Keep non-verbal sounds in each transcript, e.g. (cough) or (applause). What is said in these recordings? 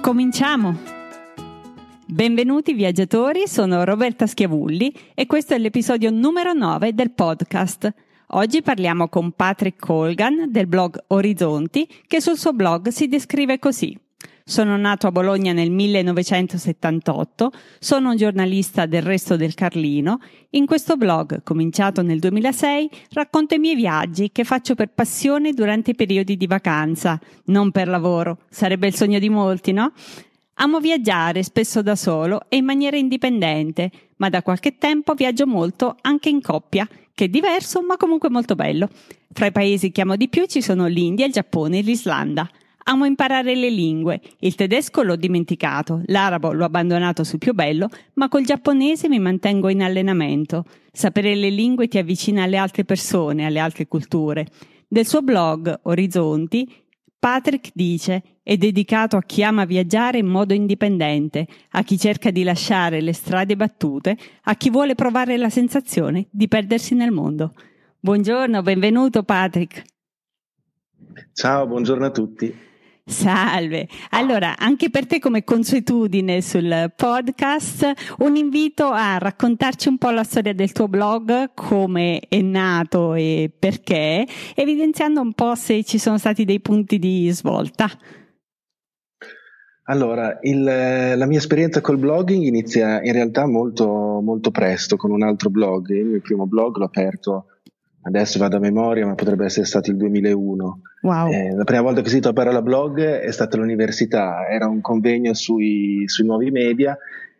Cominciamo! Benvenuti viaggiatori, sono Roberta Schiavulli e questo è l'episodio numero 9 del podcast. Oggi parliamo con Patrick Colgan del blog Orizzonti che sul suo blog si descrive così. Sono nato a Bologna nel 1978, sono un giornalista del Resto del Carlino. In questo blog, cominciato nel 2006, racconto i miei viaggi che faccio per passione durante i periodi di vacanza, non per lavoro. Sarebbe il sogno di molti, no? Amo viaggiare, spesso da solo e in maniera indipendente, ma da qualche tempo viaggio molto anche in coppia, che è diverso ma comunque molto bello. Fra i paesi che amo di più ci sono l'India, il Giappone e l'Islanda. Amo imparare le lingue. Il tedesco l'ho dimenticato, l'arabo l'ho abbandonato sul più bello, ma col giapponese mi mantengo in allenamento. Sapere le lingue ti avvicina alle altre persone, alle altre culture. Del suo blog Orizzonti, Patrick dice è dedicato a chi ama viaggiare in modo indipendente, a chi cerca di lasciare le strade battute, a chi vuole provare la sensazione di perdersi nel mondo. Buongiorno, benvenuto Patrick. Ciao, buongiorno a tutti. Salve. Allora, anche per te come consuetudine sul podcast, un invito a raccontarci un po' la storia del tuo blog, come è nato e perché, evidenziando un po' se ci sono stati dei punti di svolta. Allora, il, la mia esperienza col blogging inizia in realtà molto, molto presto con un altro blog. Il mio primo blog l'ho aperto adesso vado a memoria, ma potrebbe essere stato il 2001. Wow. Eh, la prima volta che ho sentito la parola blog è stata all'università, era un convegno sui, sui, nuovi media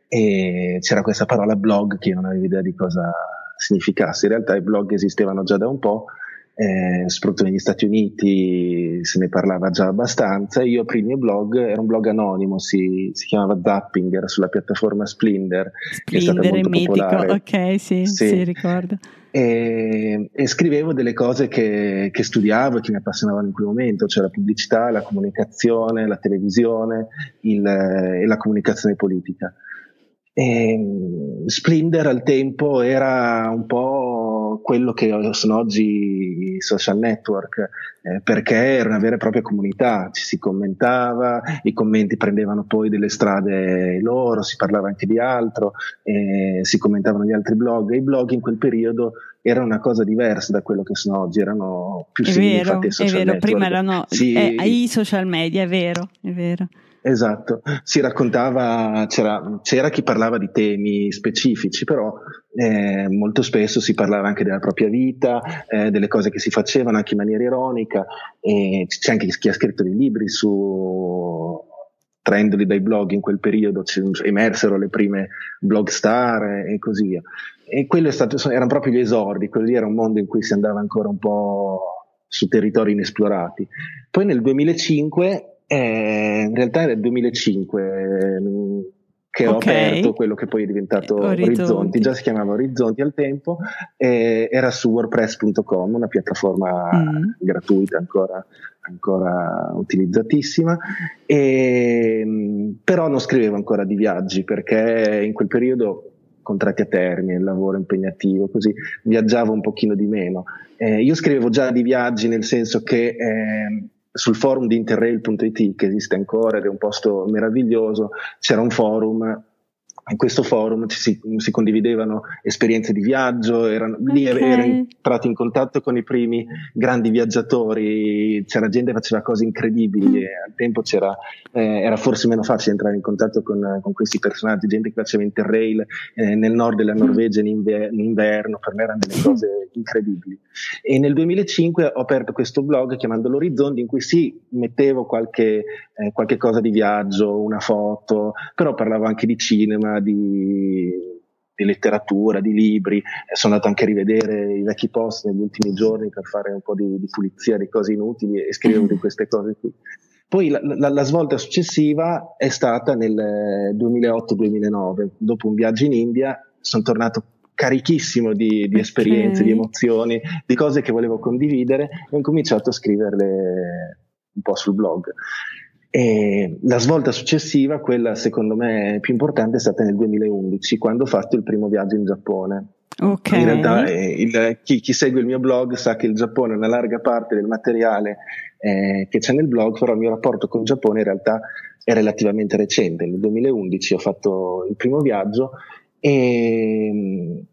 e c'era questa parola blog che io non avevo idea di cosa significasse. In realtà i blog esistevano già da un po', eh, soprattutto negli Stati Uniti se ne parlava già abbastanza. Io aprì il mio blog, era un blog anonimo, si, si chiamava Zapping, era sulla piattaforma Splendor. Splendor è, è mitico, popolare. ok, sì, sì, sì ricordo e, e, scrivevo delle cose che, che, studiavo e che mi appassionavano in quel momento, cioè la pubblicità, la comunicazione, la televisione il, e la comunicazione politica. E Splendor al tempo era un po' quello che sono oggi i social network, eh, perché era una vera e propria comunità, ci si commentava, i commenti prendevano poi delle strade loro, si parlava anche di altro, eh, si commentavano gli altri blog e i blog in quel periodo erano una cosa diversa da quello che sono oggi, erano più simili vero, ai social È vero, network. prima erano sì. eh, i social media, è vero, è vero. Esatto, si raccontava, c'era, c'era, chi parlava di temi specifici, però eh, molto spesso si parlava anche della propria vita, eh, delle cose che si facevano anche in maniera ironica, e c'è anche chi ha scritto dei libri su traendoli dai blog in quel periodo, emersero le prime blog star e così via. E quello è stato, erano proprio gli esordi, quello lì era un mondo in cui si andava ancora un po' su territori inesplorati. Poi nel 2005 eh, in realtà era il 2005 mm, che ho okay. aperto quello che poi è diventato eh, Orizzonti. Orizzonti. già si chiamava Orizzonti al tempo, eh, era su WordPress.com, una piattaforma mm. gratuita ancora, ancora utilizzatissima, e, mm, però non scrivevo ancora di viaggi perché in quel periodo contratti a termine, il lavoro impegnativo, così viaggiavo un pochino di meno. Eh, io scrivevo già di viaggi nel senso che eh, sul forum di interrail.it che esiste ancora ed è un posto meraviglioso, c'era un forum in questo forum si, si, condividevano esperienze di viaggio, erano, okay. lì ero entrato in contatto con i primi grandi viaggiatori, c'era gente che faceva cose incredibili mm. al tempo c'era, eh, era forse meno facile entrare in contatto con, con questi personaggi, gente che faceva interrail eh, nel nord della mm. Norvegia in, inver- in, inverno, per me erano delle cose incredibili. E nel 2005 ho aperto questo blog chiamandolo Orizzonti in cui sì, mettevo qualche, eh, qualche cosa di viaggio, una foto, però parlavo anche di cinema, di, di letteratura, di libri, eh, sono andato anche a rivedere i vecchi post negli ultimi giorni per fare un po' di, di pulizia di cose inutili e scrivevo di queste cose qui. Poi la, la, la, svolta successiva è stata nel 2008-2009, dopo un viaggio in India, sono tornato carichissimo di, di esperienze, di emozioni, di cose che volevo condividere e ho cominciato a scriverle un po' sul blog. E la svolta successiva, quella secondo me più importante, è stata nel 2011, quando ho fatto il primo viaggio in Giappone. Okay. In realtà eh, il, chi, chi, segue il mio blog sa che il Giappone è una larga parte del materiale eh, che c'è nel blog, però il mio rapporto con il Giappone in realtà è relativamente recente. Nel 2011 ho fatto il primo viaggio e,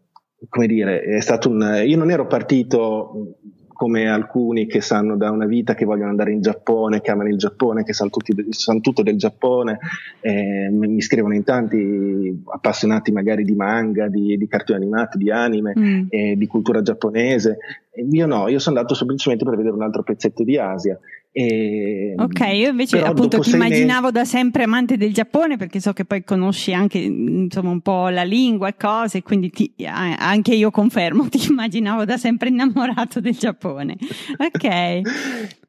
come dire, è stato un, io non ero partito come alcuni che sanno da una vita che vogliono andare in Giappone, che amano il Giappone, che sanno, tutti, sanno tutto del Giappone, eh, mi scrivono in tanti appassionati magari di manga, di, di cartoni animati, di anime, mm. eh, di cultura giapponese. Io no, io sono andato semplicemente per vedere un altro pezzetto di Asia e, ok, io invece appunto ti immaginavo mesi... da sempre amante del Giappone perché so che poi conosci anche insomma un po' la lingua e cose, quindi ti, anche io confermo, (laughs) ti immaginavo da sempre innamorato del Giappone. Ok. (laughs)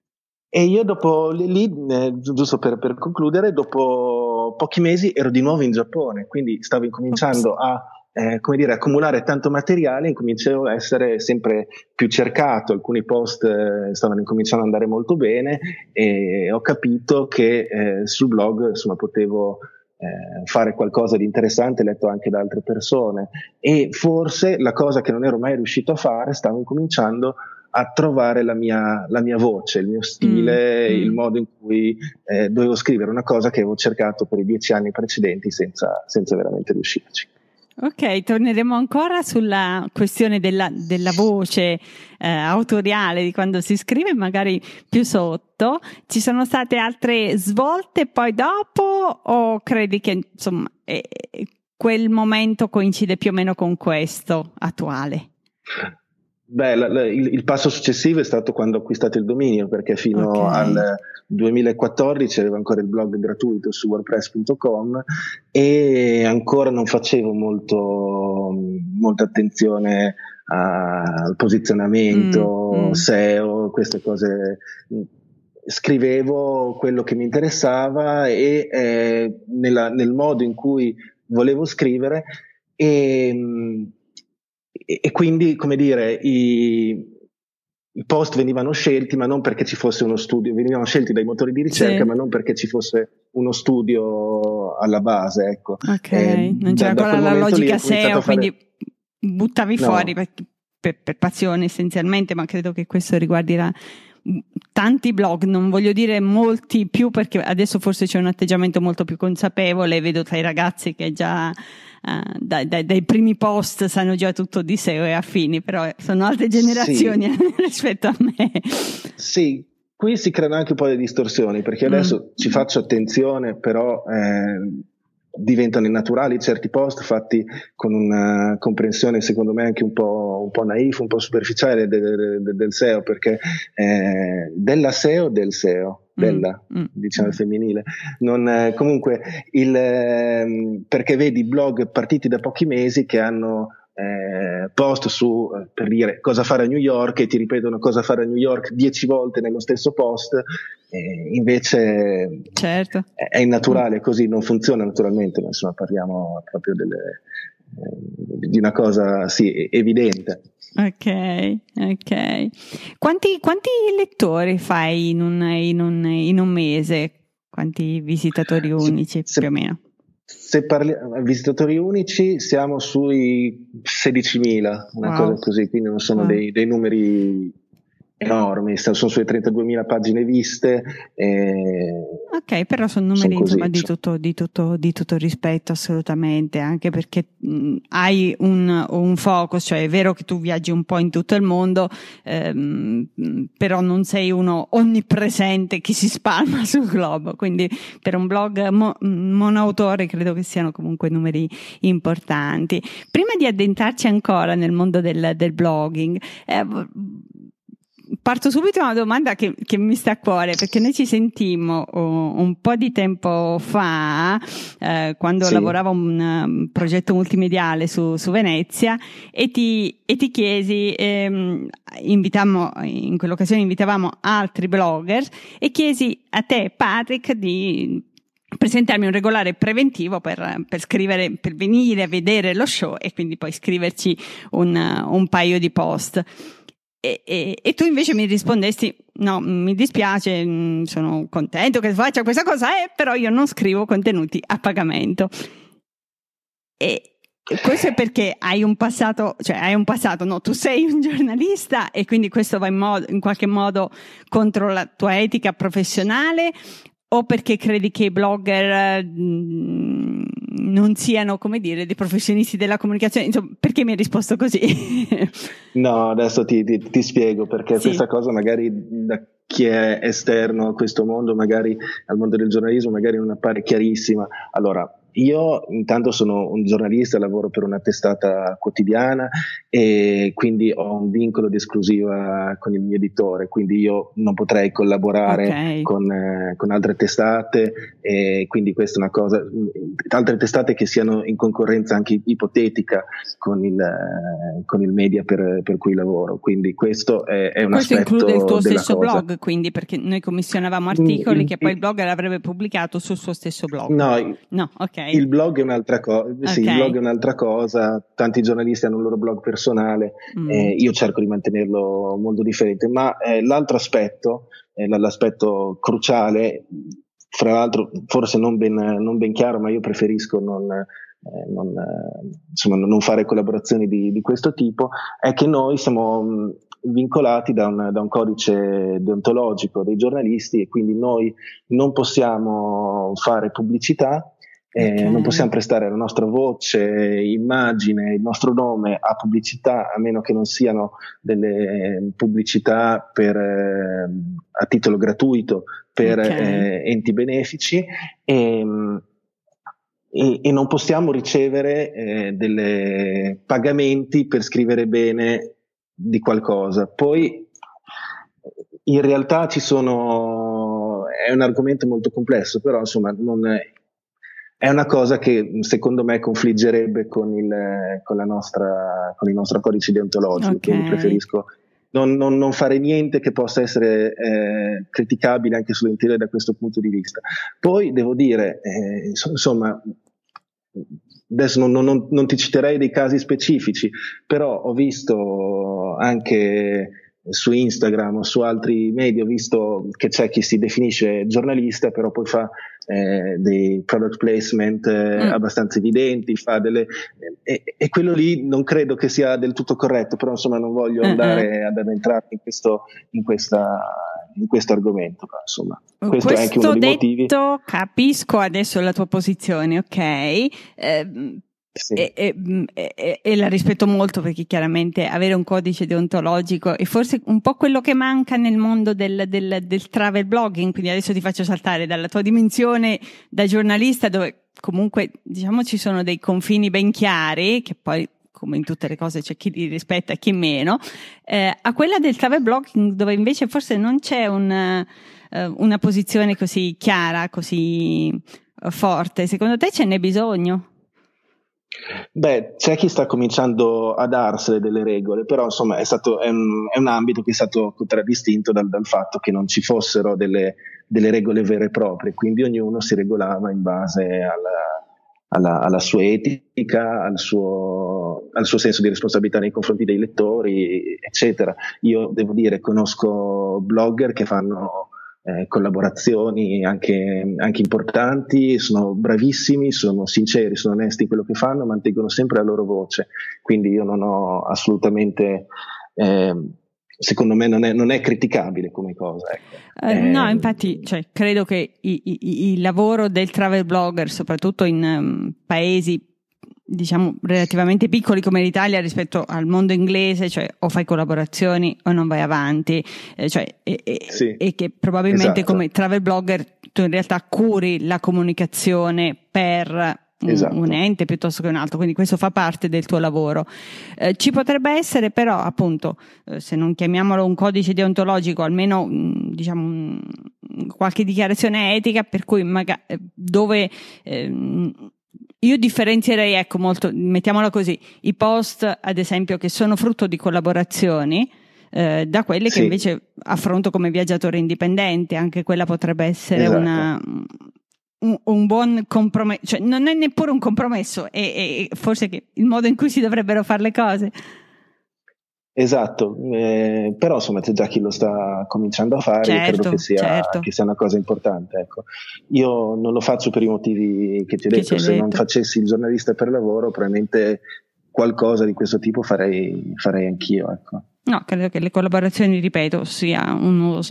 E io dopo lì, eh, giusto per, per, concludere, dopo pochi mesi ero di nuovo in Giappone, quindi stavo incominciando Ops. a eh, come dire, accumulare tanto materiale, incominciavo a essere sempre più cercato, alcuni post eh, stavano incominciando ad andare molto bene e ho capito che eh, sul blog insomma potevo eh, fare qualcosa di interessante letto anche da altre persone e forse la cosa che non ero mai riuscito a fare stavo incominciando a trovare la mia, la mia voce, il mio stile, mm, mm. il modo in cui eh, dovevo scrivere una cosa che avevo cercato per i dieci anni precedenti senza, senza veramente riuscirci. Ok, torneremo ancora sulla questione della, della voce eh, autoriale di quando si scrive, magari più sotto. Ci sono state altre svolte poi dopo o credi che insomma eh, quel momento coincide più o meno con questo attuale? (laughs) Beh, la, la, il, il, passo successivo è stato quando ho acquistato il dominio, perché fino okay. al 2014 avevo ancora il blog gratuito su wordpress.com e ancora non facevo molto, molta attenzione al posizionamento, mm, mm. SEO, queste cose. Scrivevo quello che mi interessava e eh, nella, nel modo in cui volevo scrivere e e, quindi, come dire, i, i, post venivano scelti, ma non perché ci fosse uno studio, venivano scelti dai motori di ricerca, sì. ma non perché ci fosse uno studio alla base. Ecco. Ok, eh, non c'era da, ancora la logica SEO, fare... quindi buttavi no. fuori per, per, per passione essenzialmente, ma credo che questo riguarderà tanti blog, non voglio dire molti più perché adesso forse c'è un atteggiamento molto più consapevole, vedo tra i ragazzi che già uh, dai, dai, dai, primi post sanno già tutto di SEO e affini, però sono altre generazioni sì. (laughs) rispetto a me. Sì, qui si creano anche un po' di distorsioni perché adesso mm. ci faccio attenzione, però eh, diventano innaturali certi post fatti con una comprensione secondo me anche un po', un po naif, un po' superficiale de, de, de, del SEO perché eh, della SEO del SEO mm, della, mm, diciamo mm. femminile. Non, eh, comunque, il, eh, perché vedi blog partiti da pochi mesi che hanno eh, post su eh, per dire cosa fare a New York e ti ripetono cosa fare a New York dieci volte nello stesso post, eh, invece certo. è, è innaturale, così non funziona naturalmente, ma insomma parliamo proprio delle, eh, di una cosa sì, evidente. Ok, ok. Quanti, quanti lettori fai in un, in, un, in un mese? Quanti visitatori unici se, più o meno? Se parliamo visitatori unici siamo sui 16.000, una wow. cosa così, quindi non sono wow. dei, dei numeri enormi, sono sulle 32.000 pagine viste. E ok, però sono numeri sono insomma, di, tutto, di, tutto, di, tutto, rispetto assolutamente, anche perché mh, hai un, un, focus, cioè è vero che tu viaggi un po' in tutto il mondo, ehm, però non sei uno onnipresente che si spalma (laughs) sul globo, quindi per un blog mo, monoautore credo che siano comunque numeri importanti. Prima di addentrarci ancora nel mondo del, del blogging, eh, parto subito da una domanda che, che, mi sta a cuore, perché noi ci sentimmo oh, un po' di tempo fa, eh, quando sì. lavoravo un um, progetto multimediale su, su Venezia, e ti, e ti chiesi, ehm, invitammo, in quell'occasione invitavamo altri blogger, e chiesi a te, Patrick, di presentarmi un regolare preventivo per, per, scrivere, per venire a vedere lo show e quindi poi scriverci un, un paio di post. E, e, e, tu invece mi rispondesti: No, mi dispiace, mm, sono contento che faccia questa cosa, eh, però io non scrivo contenuti a pagamento. E questo è perché hai un passato, cioè hai un passato, no, tu sei un giornalista e quindi questo va in, modo, in qualche modo contro la tua etica professionale o perché credi che i blogger mh, mm, non siano, come dire, dei professionisti della comunicazione? Insomma, perché mi hai risposto così? (laughs) no, adesso ti, ti, ti spiego perché sì. questa cosa magari da chi è esterno a questo mondo, magari al mondo del giornalismo, magari non appare chiarissima. Allora, io intanto sono un giornalista, lavoro per una testata quotidiana e quindi ho un vincolo di esclusiva con il mio editore, quindi io non potrei collaborare okay. con, eh, con, altre testate e quindi questa è una cosa, altre testate che siano in concorrenza anche ipotetica con il, eh, con il media per, per, cui lavoro, quindi questo è, è un questo aspetto include il tuo stesso cosa. blog, quindi perché noi commissionavamo articoli mm, che poi il blogger avrebbe pubblicato sul suo stesso blog. No, no ok. Il blog è un'altra cosa, sì, okay. il blog è un'altra cosa, tanti giornalisti hanno il loro blog personale, mm. eh, io cerco di mantenerlo molto differente, ma eh, l'altro aspetto, eh, l'aspetto cruciale, fra l'altro forse non ben, non ben chiaro, ma io preferisco non, eh, non, insomma, non fare collaborazioni di, di, questo tipo, è che noi siamo mm, vincolati da un, da un, codice deontologico dei giornalisti e quindi noi non possiamo fare pubblicità eh, okay. Non possiamo prestare la nostra voce, immagine, il nostro nome a pubblicità, a meno che non siano delle pubblicità per, eh, a titolo gratuito per okay. eh, enti benefici. E, e, e non possiamo ricevere eh, dei pagamenti per scrivere bene di qualcosa. Poi in realtà ci sono, è un argomento molto complesso, però insomma non, è una cosa che secondo me confliggerebbe con il, con nostra, con il nostro codice deontologico, okay. quindi preferisco non, non, non, fare niente che possa essere eh, criticabile anche sull'interiore da questo punto di vista. Poi devo dire, eh, insomma, adesso non, non, non, ti citerei dei casi specifici, però ho visto anche su Instagram o su altri media ho visto che c'è chi si definisce giornalista, però poi fa eh, dei product placement eh, mm. abbastanza evidenti, fa delle, eh, e, quello lì non credo che sia del tutto corretto, però insomma non voglio mm-hmm. andare ad addentrarmi in questo, in questa, in questo argomento. Insomma, questo, questo, è anche uno dei detto, motivi. capisco adesso la tua posizione, ok? Eh, sì. E, e, e, la rispetto molto perché chiaramente avere un codice deontologico è forse un po' quello che manca nel mondo del, del, del travel blogging, quindi adesso ti faccio saltare dalla tua dimensione da giornalista dove comunque diciamo ci sono dei confini ben chiari che poi come in tutte le cose c'è chi li rispetta e chi meno, eh, a quella del travel blogging dove invece forse non c'è un, eh, una posizione così chiara, così forte. Secondo te ce n'è bisogno? Beh, c'è chi sta cominciando a darsene delle regole, però insomma è, stato, è, un, è un, ambito che è stato contraddistinto dal, dal fatto che non ci fossero delle, delle, regole vere e proprie, quindi ognuno si regolava in base alla, alla, alla sua etica, al suo, al suo, senso di responsabilità nei confronti dei lettori, eccetera. Io devo dire, conosco blogger che fanno eh, collaborazioni anche, anche, importanti, sono bravissimi, sono sinceri, sono onesti in quello che fanno, mantengono sempre la loro voce, quindi io non ho assolutamente... Eh, secondo me non è, non è, criticabile come cosa. Ecco. Eh, no, ehm, infatti, cioè, credo che il lavoro del travel blogger, soprattutto in um, paesi diciamo relativamente piccoli come l'Italia rispetto al mondo inglese, cioè o fai collaborazioni o non vai avanti, eh, cioè, e, sì, e, che probabilmente esatto. come travel blogger tu in realtà curi la comunicazione per esatto. un, ente piuttosto che un altro, quindi questo fa parte del tuo lavoro. Eh, ci potrebbe essere però, appunto, eh, se non chiamiamolo un codice deontologico, almeno mm, diciamo un, qualche dichiarazione etica per cui magari, eh, dove ehm, io differenzierei, ecco, molto, mettiamola così, i post, ad esempio, che sono frutto di collaborazioni, eh, da quelle sì. che invece affronto come viaggiatore indipendente, anche quella potrebbe essere esatto. una, un, un, buon compromesso, cioè non è neppure un compromesso, è, è forse il modo in cui si dovrebbero fare le cose. Esatto, eh, però insomma c'è già chi lo sta cominciando a fare, certo, credo che sia, certo. che sia, una cosa importante. Ecco. Io non lo faccio per i motivi che ti ho detto, se detto. non facessi il giornalista per lavoro probabilmente qualcosa di questo tipo farei, farei anch'io. Ecco. No, credo che le collaborazioni, ripeto, sia uno,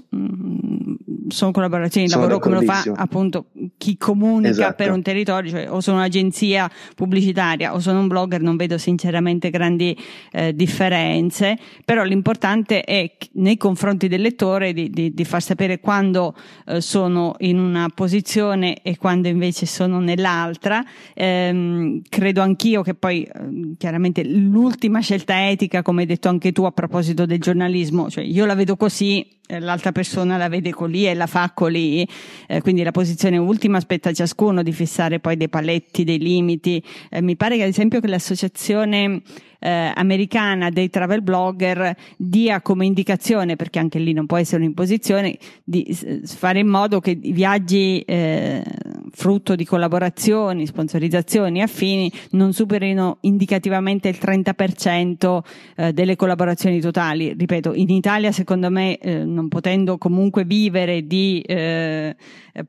sono collaborazioni di lavoro come lo fa appunto chi comunica esatto. per un territorio, cioè o sono un'agenzia pubblicitaria o sono un blogger, non vedo sinceramente grandi eh, differenze, però l'importante è nei confronti del lettore di, di, di far sapere quando eh, sono in una posizione e quando invece sono nell'altra. Eh, credo anch'io che poi ehm, chiaramente l'ultima scelta etica, come hai detto anche tu a proposito del giornalismo, cioè io la vedo così, eh, l'altra persona la vede colì e la fa colì, eh, quindi la posizione ultima aspetta a ciascuno di fissare poi dei paletti, dei limiti. Eh, mi pare che ad esempio che l'associazione eh, americana dei travel blogger dia come indicazione, perché anche lì non può essere un'imposizione, di fare in modo che i viaggi eh, frutto di collaborazioni, sponsorizzazioni affini non superino indicativamente il 30% eh, delle collaborazioni totali. Ripeto, in Italia secondo me eh, non potendo comunque vivere di eh,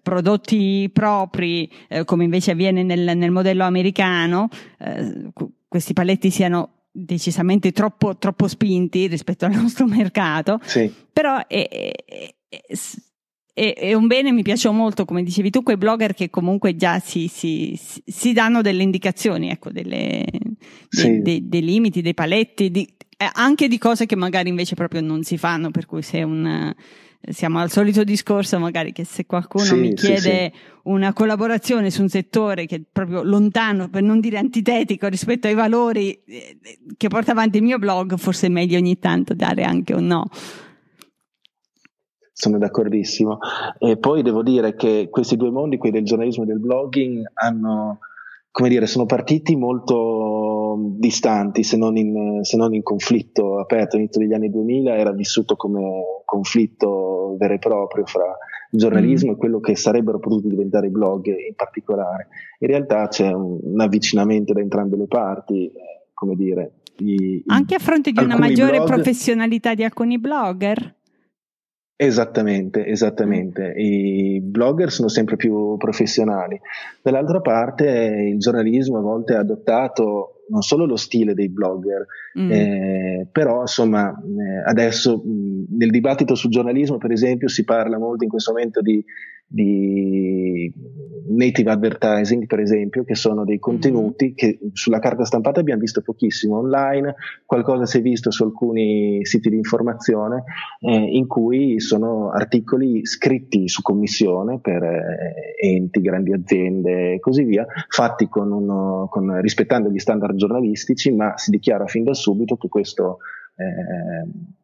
prodotti propri eh, come invece avviene nel, nel modello americano, eh, questi paletti siano decisamente troppo, troppo spinti rispetto al (laughs) nostro mercato, sì. però è, è, è, è, un bene, mi piace molto, come dicevi tu, quei blogger che comunque già si, si, si danno delle indicazioni, ecco, delle, sì. dei, dei, dei, limiti, dei paletti, di, eh, anche di cose che magari invece proprio non si fanno, per cui se un siamo al solito discorso magari che se qualcuno sì, mi chiede sì, sì. una collaborazione su un settore che è proprio lontano, per non dire antitetico rispetto ai valori eh, che porta avanti il mio blog, forse è meglio ogni tanto dare anche un no. Sono d'accordissimo. E poi devo dire che questi due mondi, quelli del giornalismo e del blogging, hanno, come dire, sono partiti molto distanti, se non in, se non in conflitto aperto. All'inizio degli anni 2000 era vissuto come conflitto vero e proprio fra giornalismo mm. e quello che sarebbero potuti diventare i blog in particolare. In realtà c'è un, un avvicinamento da entrambe le parti, come dire. I, Anche a fronte di una maggiore blog... professionalità di alcuni blogger? Esattamente, esattamente. I blogger sono sempre più professionali. Dall'altra parte il giornalismo a volte ha adottato non solo lo stile dei blogger, mm. eh, però insomma eh, adesso mh, nel dibattito sul giornalismo per esempio si parla molto in questo momento di di native advertising, per esempio, che sono dei contenuti mm-hmm. che sulla carta stampata abbiamo visto pochissimo online, qualcosa si è visto su alcuni siti di informazione eh, in cui sono articoli scritti su commissione per eh, enti, grandi aziende e così via, fatti con uno, con, rispettando gli standard giornalistici, ma si dichiara fin da subito che questo eh,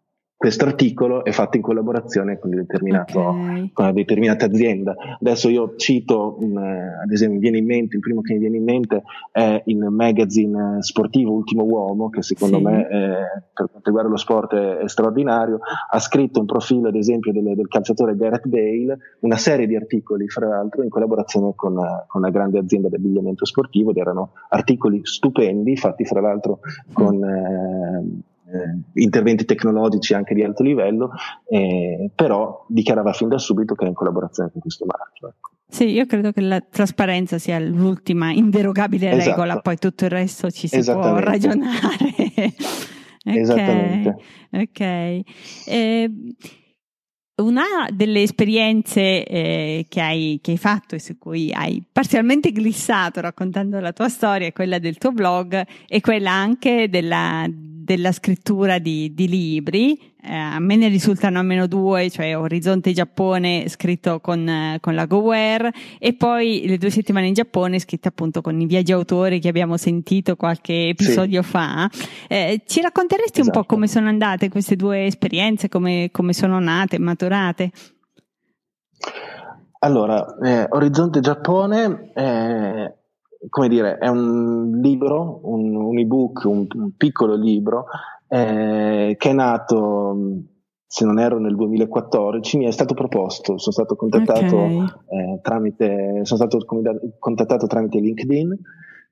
questo articolo è fatto in collaborazione con, okay. con, una determinata azienda. Adesso io cito, um, ad esempio, mi viene in mente, il primo che mi viene in mente è il magazine sportivo Ultimo Uomo, che secondo sì. me è, per quanto riguarda lo sport è, è, straordinario. Ha scritto un profilo, ad esempio, del, del, calciatore Gareth Bale, una serie di articoli, fra l'altro, in collaborazione con, con una grande azienda di abbigliamento sportivo, ed erano articoli stupendi, fatti fra l'altro con... Eh, eh, interventi tecnologici anche di alto livello, eh, però dichiarava fin da subito che era in collaborazione con questo marchio. Ecco. Sì, io credo che la trasparenza sia l'ultima inderogabile esatto. regola, poi tutto il resto ci si può ragionare. (laughs) okay. Esattamente. Ok. Eh, una delle esperienze eh, che, hai, che, hai, fatto e su cui hai parzialmente glissato raccontando la tua storia, quella del tuo blog e quella anche della, della scrittura di, di libri. Eh, a me ne risultano almeno due, cioè Orizzonte Giappone scritto con, eh, con la GoWare e poi le due settimane in Giappone scritte appunto con i viaggi autori che abbiamo sentito qualche episodio sì. fa. Eh, ci racconteresti esatto. un po' esatto. come sono andate queste due esperienze, come, come sono nate, maturate? Allora, eh, Orizzonte Giappone è, come dire, è un libro, un, un ebook, un, un, piccolo libro eh, che è nato, se non ero nel 2014, mi è stato proposto, sono stato contattato, okay. eh, tramite, sono stato contattato tramite LinkedIn.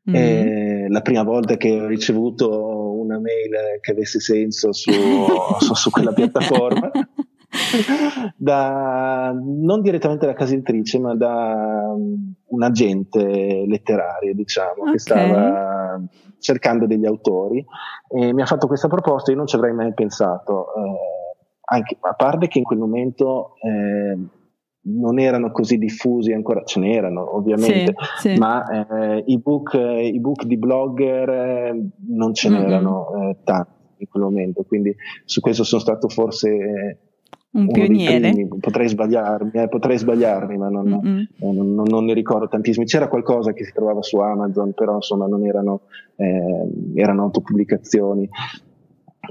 Mm-hmm. la prima volta che ho ricevuto una mail che avesse senso su, (laughs) su, su quella piattaforma da, non direttamente da casa editrice, ma da um, un agente letterario, diciamo, okay. che stava cercando degli autori e mi ha fatto questa proposta, io non ci avrei mai pensato, eh, anche, a parte che in quel momento eh, non erano così diffusi ancora, ce n'erano ovviamente, sì, sì. ma eh, i, book, i, book, di blogger eh, non ce n'erano mm-hmm. tanti in quel momento, quindi su questo sono stato forse un pioniere. Potrei sbagliarmi, eh, potrei sbagliarmi, ma non, eh, non, non, non, ne ricordo tantissimi. C'era qualcosa che si trovava su Amazon, però insomma non erano, eh, erano autopubblicazioni.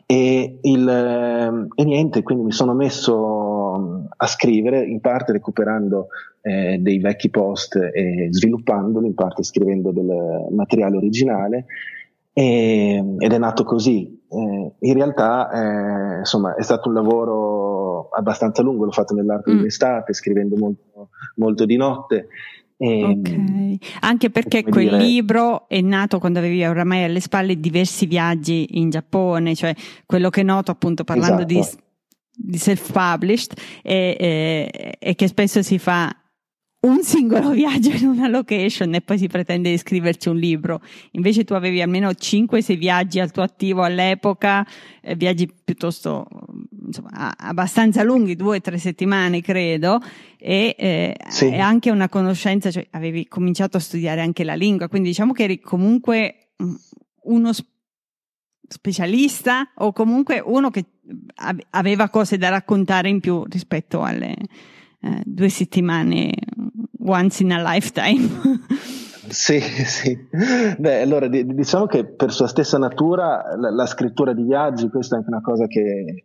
E, il, eh, e, niente, quindi mi sono messo mm, a scrivere, in parte recuperando eh, dei vecchi post e sviluppandoli, in parte scrivendo del materiale originale. E, ed è nato così. Eh, in realtà, insomma, è stato un lavoro abbastanza lungo, l'ho fatto nell'arco mm. dell'estate, scrivendo molto, molto di notte. E, okay. Anche perché quel dire... libro è nato quando avevi oramai alle spalle diversi viaggi in Giappone, cioè quello che noto appunto parlando esatto. di, di self-published e che spesso si fa un singolo (laughs) viaggio in una location e poi si pretende di scriverci un libro. Invece tu avevi almeno 5-6 viaggi al tuo attivo all'epoca, eh, viaggi piuttosto insomma, abbastanza lunghi, due o tre settimane credo, e, eh, sì. e, anche una conoscenza, cioè avevi cominciato a studiare anche la lingua, quindi diciamo che eri comunque mm, uno specialista o comunque uno che aveva cose da raccontare in più rispetto alle eh, due settimane once in a lifetime. (laughs) Sì, sì. Beh, allora diciamo che per sua stessa natura la, la, scrittura di viaggi, questa è anche una cosa che,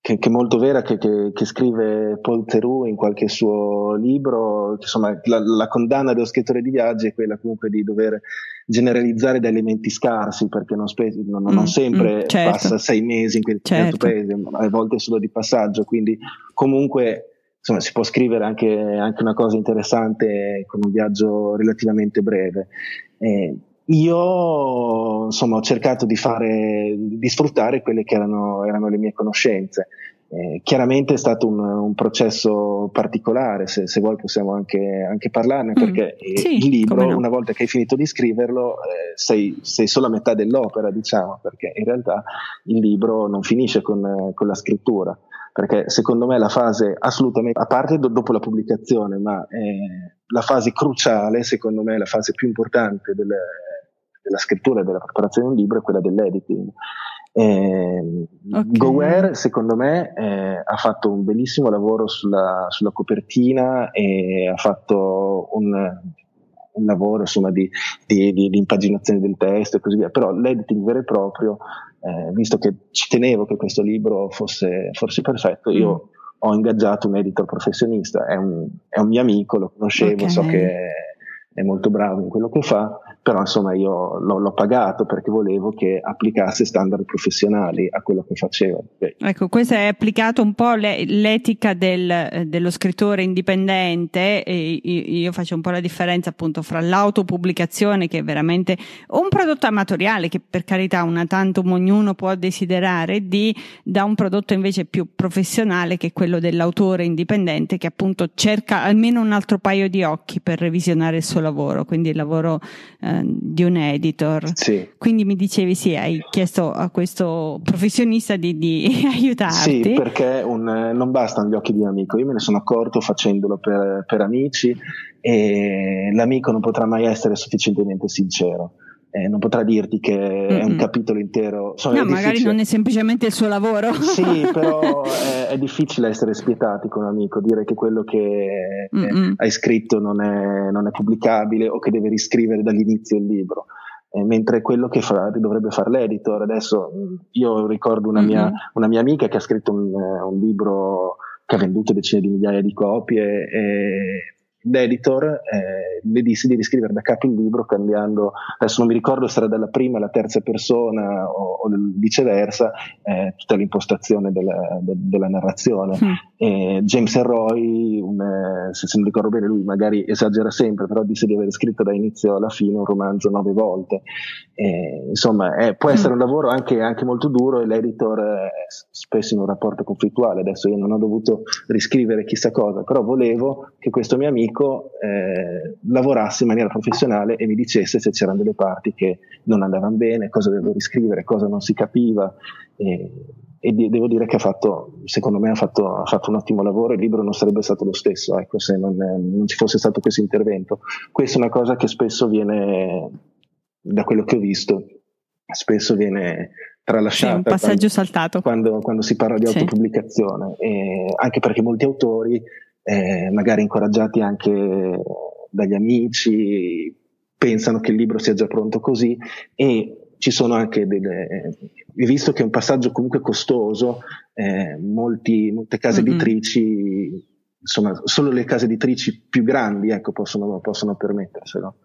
che, che è molto vera, che, che, scrive Paul Theroux in qualche suo libro, insomma la, la, condanna dello scrittore di viaggi è quella comunque di dover generalizzare da elementi scarsi, perché non, spe- non, non mm, sempre mm, certo. passa sei mesi in quel certo. paese, a volte solo di passaggio, quindi comunque insomma, si può scrivere anche, anche, una cosa interessante con un viaggio relativamente breve. Eh, io insomma ho cercato di fare, di sfruttare quelle che erano, erano le mie conoscenze. Eh, chiaramente è stato un, un processo particolare, se, se, vuoi possiamo anche, anche parlarne, mm, perché sì, il libro, no. una volta che hai finito di scriverlo, eh, sei, sei, solo a metà dell'opera, diciamo, perché in realtà il libro non finisce con, con la scrittura, perché secondo me la fase assolutamente, a parte do, dopo la pubblicazione, ma eh, la fase cruciale, secondo me la fase più importante del, della scrittura e della preparazione di un libro è quella dell'editing. Eh, okay. GoWare secondo me eh, ha fatto un bellissimo lavoro sulla, sulla copertina e ha fatto un, un lavoro insomma, di, di, di, di, impaginazione del testo e così via, però l'editing vero e proprio, eh, visto che ci tenevo che questo libro fosse, fosse perfetto, io mm. ho ingaggiato un editor professionista, è un, è un mio amico, lo conoscevo, okay. so che è molto bravo in quello che fa però insomma io l'ho, l'ho, pagato perché volevo che applicasse standard professionali a quello che faceva. Ecco, questo è applicato un po' le, l'etica del, dello scrittore indipendente, io faccio un po' la differenza appunto fra l'autopubblicazione che è veramente un prodotto amatoriale che per carità una tantum ognuno può desiderare di, da un prodotto invece più professionale che è quello dell'autore indipendente che appunto cerca almeno un altro paio di occhi per revisionare il suo lavoro, quindi il lavoro eh, di un editor. Sì. Quindi mi dicevi sì, hai chiesto a questo professionista di, di (laughs) aiutarti. Sì, perché un, non bastano gli occhi di un amico, io me ne sono accorto facendolo per, per amici e l'amico non potrà mai essere sufficientemente sincero. Eh, non potrà dirti che mm-hmm. è un capitolo intero. Sono, no, magari non è semplicemente il suo lavoro. Sì, (laughs) però è, è, difficile essere spietati con un amico, dire che quello che mm-hmm. hai scritto non è, non è, pubblicabile o che deve riscrivere dall'inizio il libro. Eh, mentre quello che fa, dovrebbe fare l'editor, adesso io ricordo una, mm-hmm. mia, una mia, amica che ha scritto un, un libro che ha venduto decine di migliaia di copie e l'editor eh, le disse di riscrivere da capo il libro cambiando, adesso non mi ricordo se era dalla prima alla terza persona o, o viceversa, eh, tutta l'impostazione della, de, della narrazione. Mm. Eh, James Roy, un, se, se non ricordo bene lui magari esagera sempre, però disse di aver scritto da inizio alla fine un romanzo nove volte. insomma, può essere un lavoro anche, anche, molto duro e l'editor è spesso in un rapporto conflittuale. Adesso io non ho dovuto riscrivere chissà cosa, però volevo che questo mio amico amico eh, lavorasse in maniera professionale e mi dicesse se c'erano delle parti che non andavano bene, cosa dovevo riscrivere, cosa non si capiva. E, e devo dire che ha fatto, secondo me ha fatto, ha fatto, un ottimo lavoro, il libro non sarebbe stato lo stesso ecco, se non, non ci fosse stato questo intervento. Questa è una cosa che spesso viene, da quello che ho visto, spesso viene tralasciata. Sì, un passaggio quando, saltato. Quando, quando, si parla di autopubblicazione, sì. anche perché molti autori eh, magari incoraggiati anche dagli amici, pensano che il libro sia già pronto così e ci sono anche delle, visto che è un passaggio comunque costoso, eh, molti, molte case mm-hmm. editrici, insomma, solo le case editrici più grandi ecco, possono, possono permetterselo.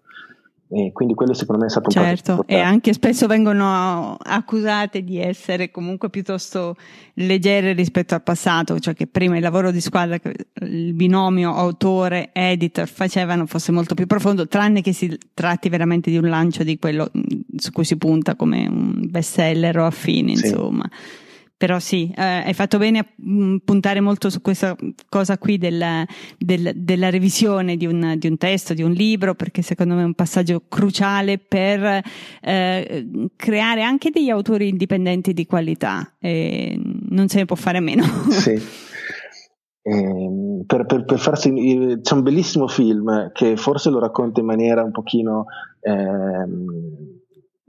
E quindi quello secondo me è stato un certo, e anche spesso vengono accusate di essere comunque piuttosto leggere rispetto al passato, cioè che prima il lavoro di squadra, il binomio autore-editor facevano fosse molto più profondo, tranne che si tratti veramente di un lancio di quello su cui si punta come un bestseller o affini, sì. insomma. Però sì, eh, hai fatto bene a mm, puntare molto su questa cosa qui del, del, della revisione di un, di un, testo, di un libro, perché secondo me è un passaggio cruciale per eh, creare anche degli autori indipendenti di qualità. E non se ne può fare a meno. Sì. (laughs) Eh, per, per, per, farsi c'è un bellissimo film che forse lo racconta in maniera un pochino eh,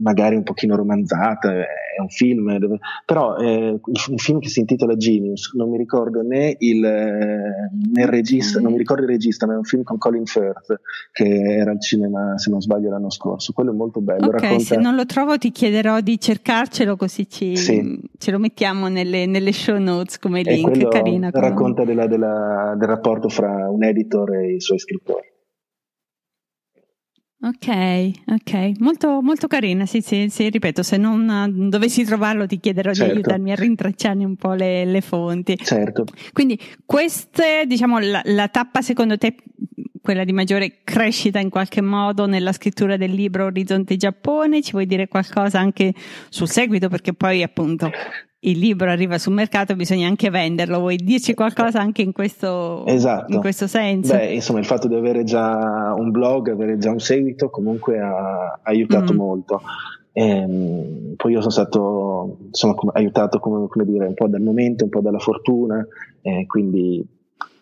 magari un pochino romanzata, è un film, dove, però è un film che si intitola Genius, non mi ricordo né il, né il regista, non mi ricordo il regista, ma è un film con Colin Firth che era al cinema, se non sbaglio, l'anno scorso. Quello è molto bello. Ok, racconta... se non lo trovo ti chiederò di cercarcelo così ci, sì. ce lo mettiamo nelle, nelle, show notes come link, carina. Racconta della, della, del rapporto fra un editor e i suoi scrittori. Ok, ok, molto, molto carina, sì, sì, sì, ripeto, se non uh, dovessi trovarlo ti chiederò certo. di aiutarmi a rintracciare un po' le, le fonti. Certo. Quindi questa è, diciamo, la, la tappa secondo te, quella di maggiore crescita in qualche modo nella scrittura del libro Orizzonte Giappone, ci vuoi dire qualcosa anche sul seguito? Perché poi appunto il libro arriva sul mercato bisogna anche venderlo. Vuoi dirci qualcosa anche in questo, esatto. in questo senso? Beh, insomma, il fatto di avere già un blog, avere già un seguito, comunque ha, aiutato mm. molto. E, ehm, poi io sono stato sono aiutato come, come, dire, un po' dal momento, un po' dalla fortuna, eh, quindi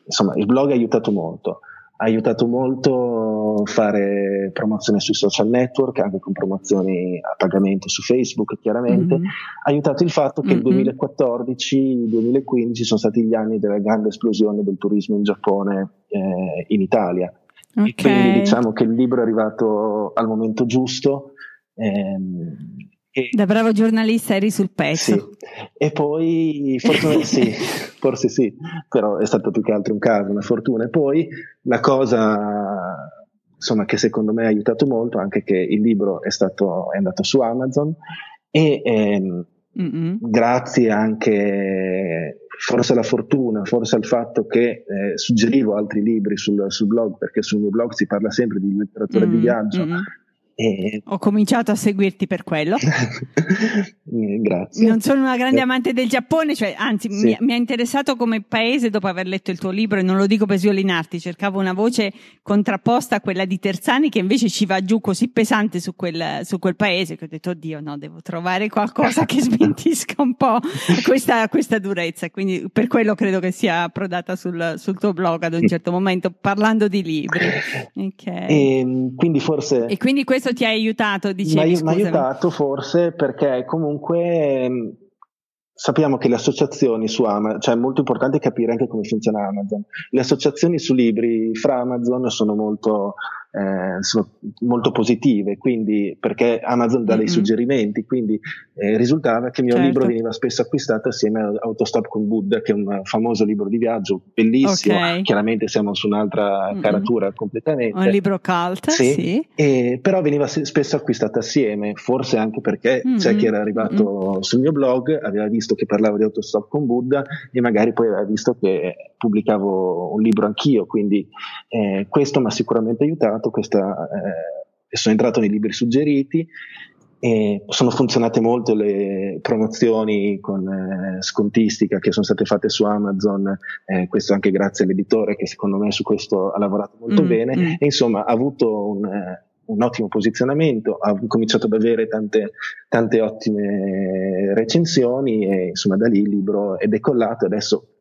insomma il blog ha aiutato molto ha aiutato molto fare promozione sui social network, anche con promozioni a pagamento su Facebook, chiaramente. Mm-hmm. Ha aiutato il fatto che mm-hmm. il 2014-2015 sono stati gli anni della grande esplosione del turismo in Giappone eh, in Italia. Okay. quindi diciamo che il libro è arrivato al momento giusto. Ehm, e, da bravo giornalista eri sul pezzo. Sì. E poi, forse (laughs) sì, forse sì, però è stato più che altro un caso, una fortuna. E poi la cosa insomma, che secondo me ha aiutato molto anche che il libro è, stato, è andato su Amazon e ehm, grazie anche forse alla fortuna, forse al fatto che eh, suggerivo altri libri sul, sul, blog, perché sul mio blog si parla sempre di letteratura mm-hmm. di viaggio. Mm-hmm e... Ho cominciato a seguirti per quello. (laughs) Grazie. Non sono una grande amante del Giappone, cioè, anzi, sì. mi, mi, ha interessato come paese dopo aver letto il tuo libro e non lo dico per sviolinarti, cercavo una voce contrapposta a quella di Terzani che invece ci va giù così pesante su quel, su quel paese che ho detto, oddio, no, devo trovare qualcosa che (laughs) smentisca un po' questa, questa durezza. Quindi per quello credo che sia approdata sul, sul tuo blog ad un certo momento, parlando di libri. (laughs) Okay. E, ehm, quindi forse... E quindi questo questo ti ha aiutato, dicevi, Mi ha aiutato forse perché comunque sappiamo che le associazioni su Amazon, cioè è molto importante capire anche come funziona Amazon. Le associazioni su libri fra Amazon sono molto eh, sono molto positive, quindi, perché Amazon dà mm-hmm. dei suggerimenti, quindi eh, risultava che il mio certo. libro veniva spesso acquistato assieme a Autostop con Buddha, che è un famoso libro di viaggio, bellissimo, okay. chiaramente siamo su un'altra mm-hmm. caratura completamente. Un libro cult, sì, sì. E, però veniva spesso acquistato assieme, forse anche perché mm-hmm. c'è chi era arrivato mm-hmm. sul mio blog, aveva visto che parlavo di Autostop con Buddha e magari poi aveva visto che pubblicavo un libro anch'io, quindi eh, questo mi ha sicuramente aiutato, questa, eh, sono entrato nei libri suggeriti e sono funzionate molto le promozioni con eh, scontistica che sono state fatte su Amazon, eh, questo anche grazie all'editore che secondo me su questo ha lavorato molto mm, bene mm. e insomma ha avuto un, eh, un, ottimo posizionamento, ha cominciato ad avere tante, tante ottime recensioni e insomma da lì il libro è decollato adesso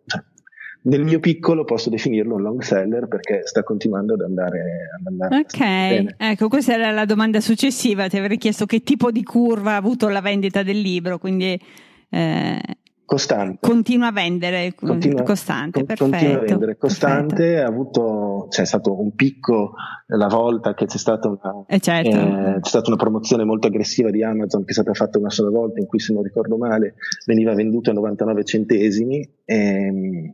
nel mio piccolo posso definirlo un long seller perché sta continuando ad andare, ad andare ok bene. ecco questa era la domanda successiva ti avrei chiesto che tipo di curva ha avuto la vendita del libro quindi eh, costante continua a vendere continua, costante con, continua a vendere costante perfetto. ha avuto c'è stato un picco la volta che c'è stata una eh certo. eh, c'è stata una promozione molto aggressiva di Amazon che è stata fatta una sola volta in cui se non ricordo male veniva venduto a 99 centesimi ehm,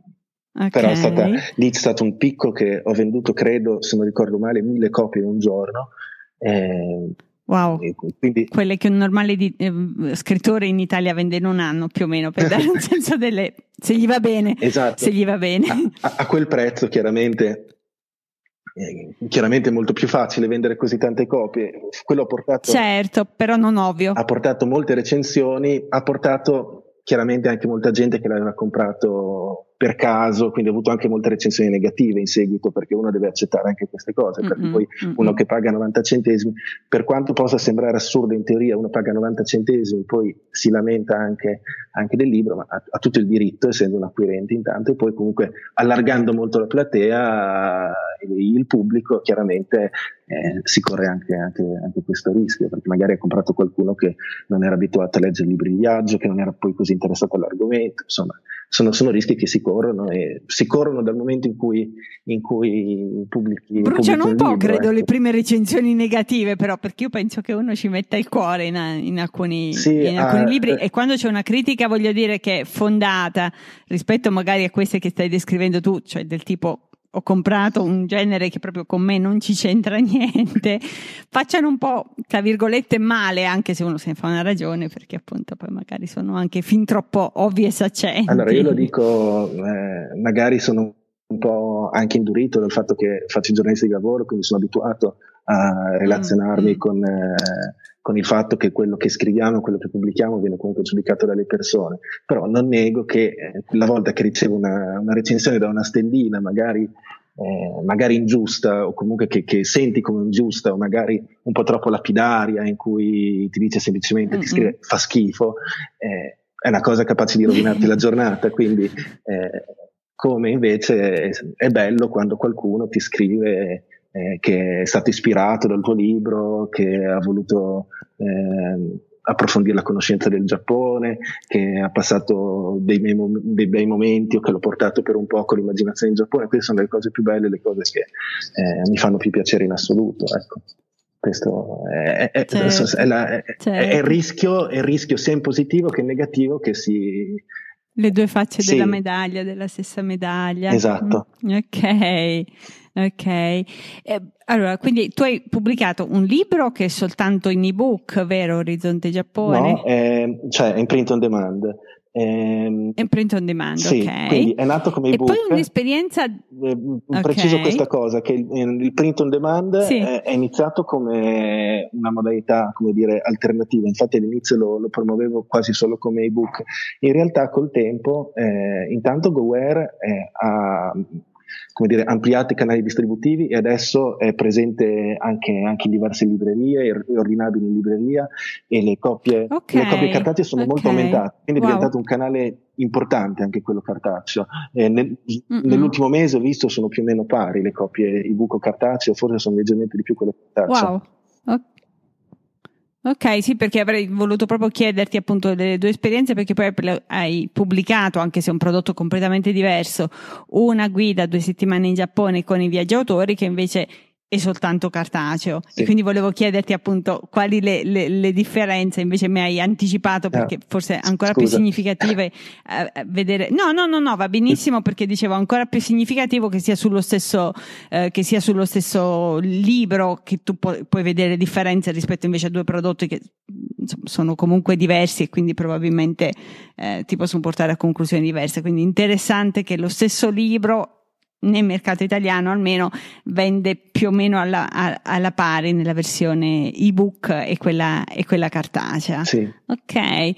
Okay. Però è stata, lì c'è stato un picco che ho venduto, credo, se non ricordo male, mille copie in un giorno. Eh, wow, quindi, quelle che un normale di, eh, scrittore in Italia vende in un anno più o meno, per dare un (laughs) senso delle... se gli va bene. Esatto. Se gli va bene. A, a quel prezzo chiaramente eh, chiaramente è molto più facile vendere così tante copie. Quello ha portato. Certo, però non ovvio. Ha portato molte recensioni, ha portato chiaramente anche molta gente che l'aveva comprato per caso, quindi ho avuto anche molte recensioni negative in seguito perché uno deve accettare anche queste cose, perché mm-hmm, poi mm-hmm. uno che paga 90 centesimi, per quanto possa sembrare assurdo in teoria, uno paga 90 centesimi, poi si lamenta anche, anche del libro, ma ha, ha, tutto il diritto essendo un acquirente intanto e poi comunque allargando molto la platea, il pubblico chiaramente eh, si corre anche, anche, anche, questo rischio, perché magari ha comprato qualcuno che non era abituato a leggere libri di viaggio, che non era poi così interessato all'argomento, insomma sono, sono, rischi che si corrono e si corrono dal momento in cui, in cui pubblichi. Bruciano un po', libro, credo, ecco. le prime recensioni negative, però, perché io penso che uno ci metta il cuore in, in alcuni, sì, in alcuni uh, libri eh, e quando c'è una critica, voglio dire che è fondata rispetto magari a queste che stai descrivendo tu, cioè del tipo ho comprato un genere che proprio con me non ci c'entra (laughs) niente, facciano un po', tra virgolette, male, anche se uno se ne fa una ragione, perché appunto poi magari sono anche fin troppo ovvi e saccenti. Allora io lo dico, eh, magari sono un po' anche indurito dal fatto che faccio il giornalista di lavoro, quindi sono abituato a relazionarmi mm. con, eh, con, il fatto che quello che scriviamo, quello che pubblichiamo viene comunque giudicato dalle persone. Però non nego che eh, la volta che ricevo una, una, recensione da una stellina, magari, eh, magari ingiusta, o comunque che, che, senti come ingiusta, o magari un po' troppo lapidaria, in cui ti dice semplicemente, mm-hmm. ti scrive fa schifo, eh, è una cosa capace di rovinarti la giornata. Quindi, eh, come invece è, bello quando qualcuno ti scrive eh, che è stato ispirato dal tuo libro, che ha voluto eh, approfondire la conoscenza del Giappone, che ha passato dei, memo- dei, bei momenti o che l'ho portato per un po' con l'immaginazione in Giappone. Queste sono le cose più belle, le cose che eh, mi fanno più piacere in assoluto. Ecco. Questo è, è, certo, è, la, certo. è, il rischio, è il rischio sia in positivo che in negativo che si, le due facce sì. della medaglia, della stessa medaglia. Esatto. Mm, ok, ok. Eh, allora, quindi tu hai pubblicato un libro che è soltanto in ebook, vero? Orizzonte Giappone? No, è, cioè è in print on demand. Ehm, è print on demand, sì, ok. Quindi è nato come ebook. E poi un'esperienza. Eh, preciso okay. questa cosa: che il, il print on demand sì. è, è, iniziato come una modalità, come dire, alternativa. Infatti all'inizio lo, lo promuovevo quasi solo come ebook. In realtà col tempo, eh, intanto GoWare eh, ha come dire, ampliato i canali distributivi e adesso è presente anche, anche in diverse librerie, è ordinabile in libreria e le copie, okay. le copie cartacee sono okay. molto aumentate, quindi wow. è diventato un canale importante anche quello cartaceo. Nel, nell'ultimo mese ho visto sono più o meno pari le copie ebook o cartaceo, forse sono leggermente di più quelle cartacee. Wow. Ok, sì, perché avrei voluto proprio chiederti appunto delle due esperienze, perché poi hai pubblicato, anche se è un prodotto completamente diverso, una guida due settimane in Giappone con i viaggi autori che invece è soltanto cartaceo. Sì. E quindi volevo chiederti appunto quali le, le, le differenze, invece mi hai anticipato perché ah, forse ancora scusa. più significative eh, vedere. No, no, no, no, va benissimo perché dicevo ancora più significativo che sia sullo stesso, eh, che sia sullo stesso libro che tu pu- puoi vedere differenze rispetto invece a due prodotti che insomma, sono comunque diversi e quindi probabilmente eh, ti possono portare a conclusioni diverse. Quindi interessante che lo stesso libro nel mercato italiano almeno vende più o meno alla, alla pari nella versione ebook e quella, e quella cartacea. Sì. Ok.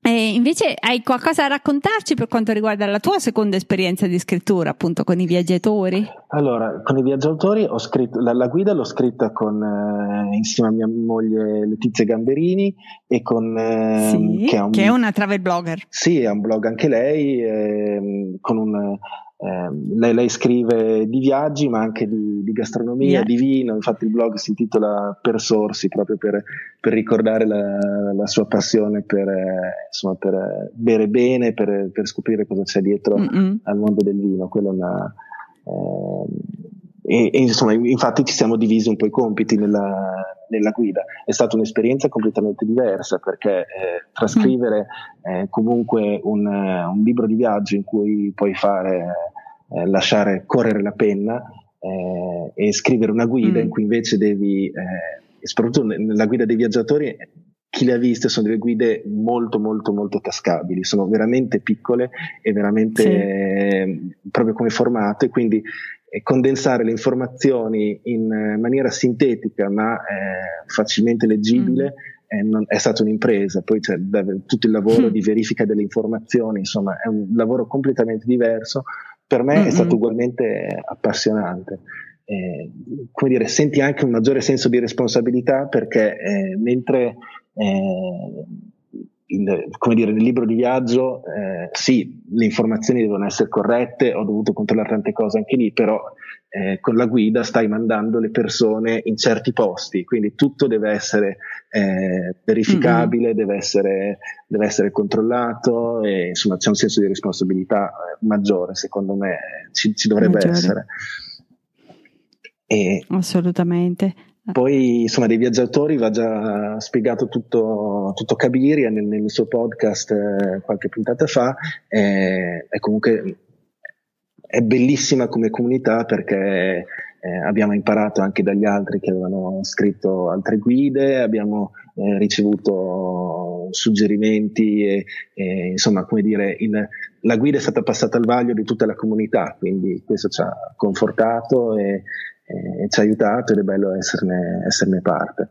E invece hai qualcosa da raccontarci per quanto riguarda la tua seconda esperienza di scrittura, appunto con i viaggiatori? Allora, con i viaggiatori ho scritto la, la guida l'ho scritta con, eh, insieme a mia moglie Letizia Gamberini e con eh, sì, che, è un, che, è una travel blogger. Sì, è un blog anche lei, eh, con un eh, lei, lei, scrive di viaggi ma anche di, di gastronomia, yeah. di vino, infatti il blog si intitola Per Sorsi proprio per, per ricordare la, la, sua passione per, eh, insomma, per bere bene, per, per, scoprire cosa c'è dietro Mm-mm. al mondo del vino. Una, eh, e, e, insomma, infatti ci siamo divisi un po' i compiti nella, nella guida. È stata un'esperienza completamente diversa perché eh, trascrivere eh, comunque un, un, libro di viaggio in cui puoi fare, eh, lasciare correre la penna eh, e scrivere una guida mm. in cui invece devi, eh, soprattutto nella guida dei viaggiatori, chi le ha viste sono delle guide molto molto molto tascabili, sono veramente piccole e veramente sì. eh, proprio come formato e quindi condensare le informazioni in eh, maniera sintetica ma eh, facilmente leggibile mm. è, non, è, stata un'impresa, poi c'è tutto il lavoro mm. di verifica delle informazioni, insomma è un lavoro completamente diverso, per me mm-hmm. è stato ugualmente appassionante. Eh, come dire, senti anche un maggiore senso di responsabilità perché eh, mentre eh, il, come dire, nel libro di viaggio, eh, sì, le informazioni devono essere corrette, ho dovuto controllare tante cose anche lì, però eh, con la guida stai mandando le persone in certi posti, quindi tutto deve essere eh, verificabile, mm-hmm. deve, essere, deve, essere, controllato e insomma c'è un senso di responsabilità eh, maggiore, secondo me ci, ci dovrebbe maggiore. essere. E, Assolutamente. Poi, insomma, dei viaggiatori va già spiegato tutto, tutto Cabiria nel, nel, suo podcast eh, qualche puntata fa. Eh, è comunque è bellissima come comunità perché eh, abbiamo imparato anche dagli altri che avevano scritto altre guide, abbiamo eh, ricevuto suggerimenti e, e, insomma, come dire, il, la guida è stata passata al vaglio di tutta la comunità, quindi questo ci ha confortato e, e ci ha aiutato ed è bello esserne, esserne parte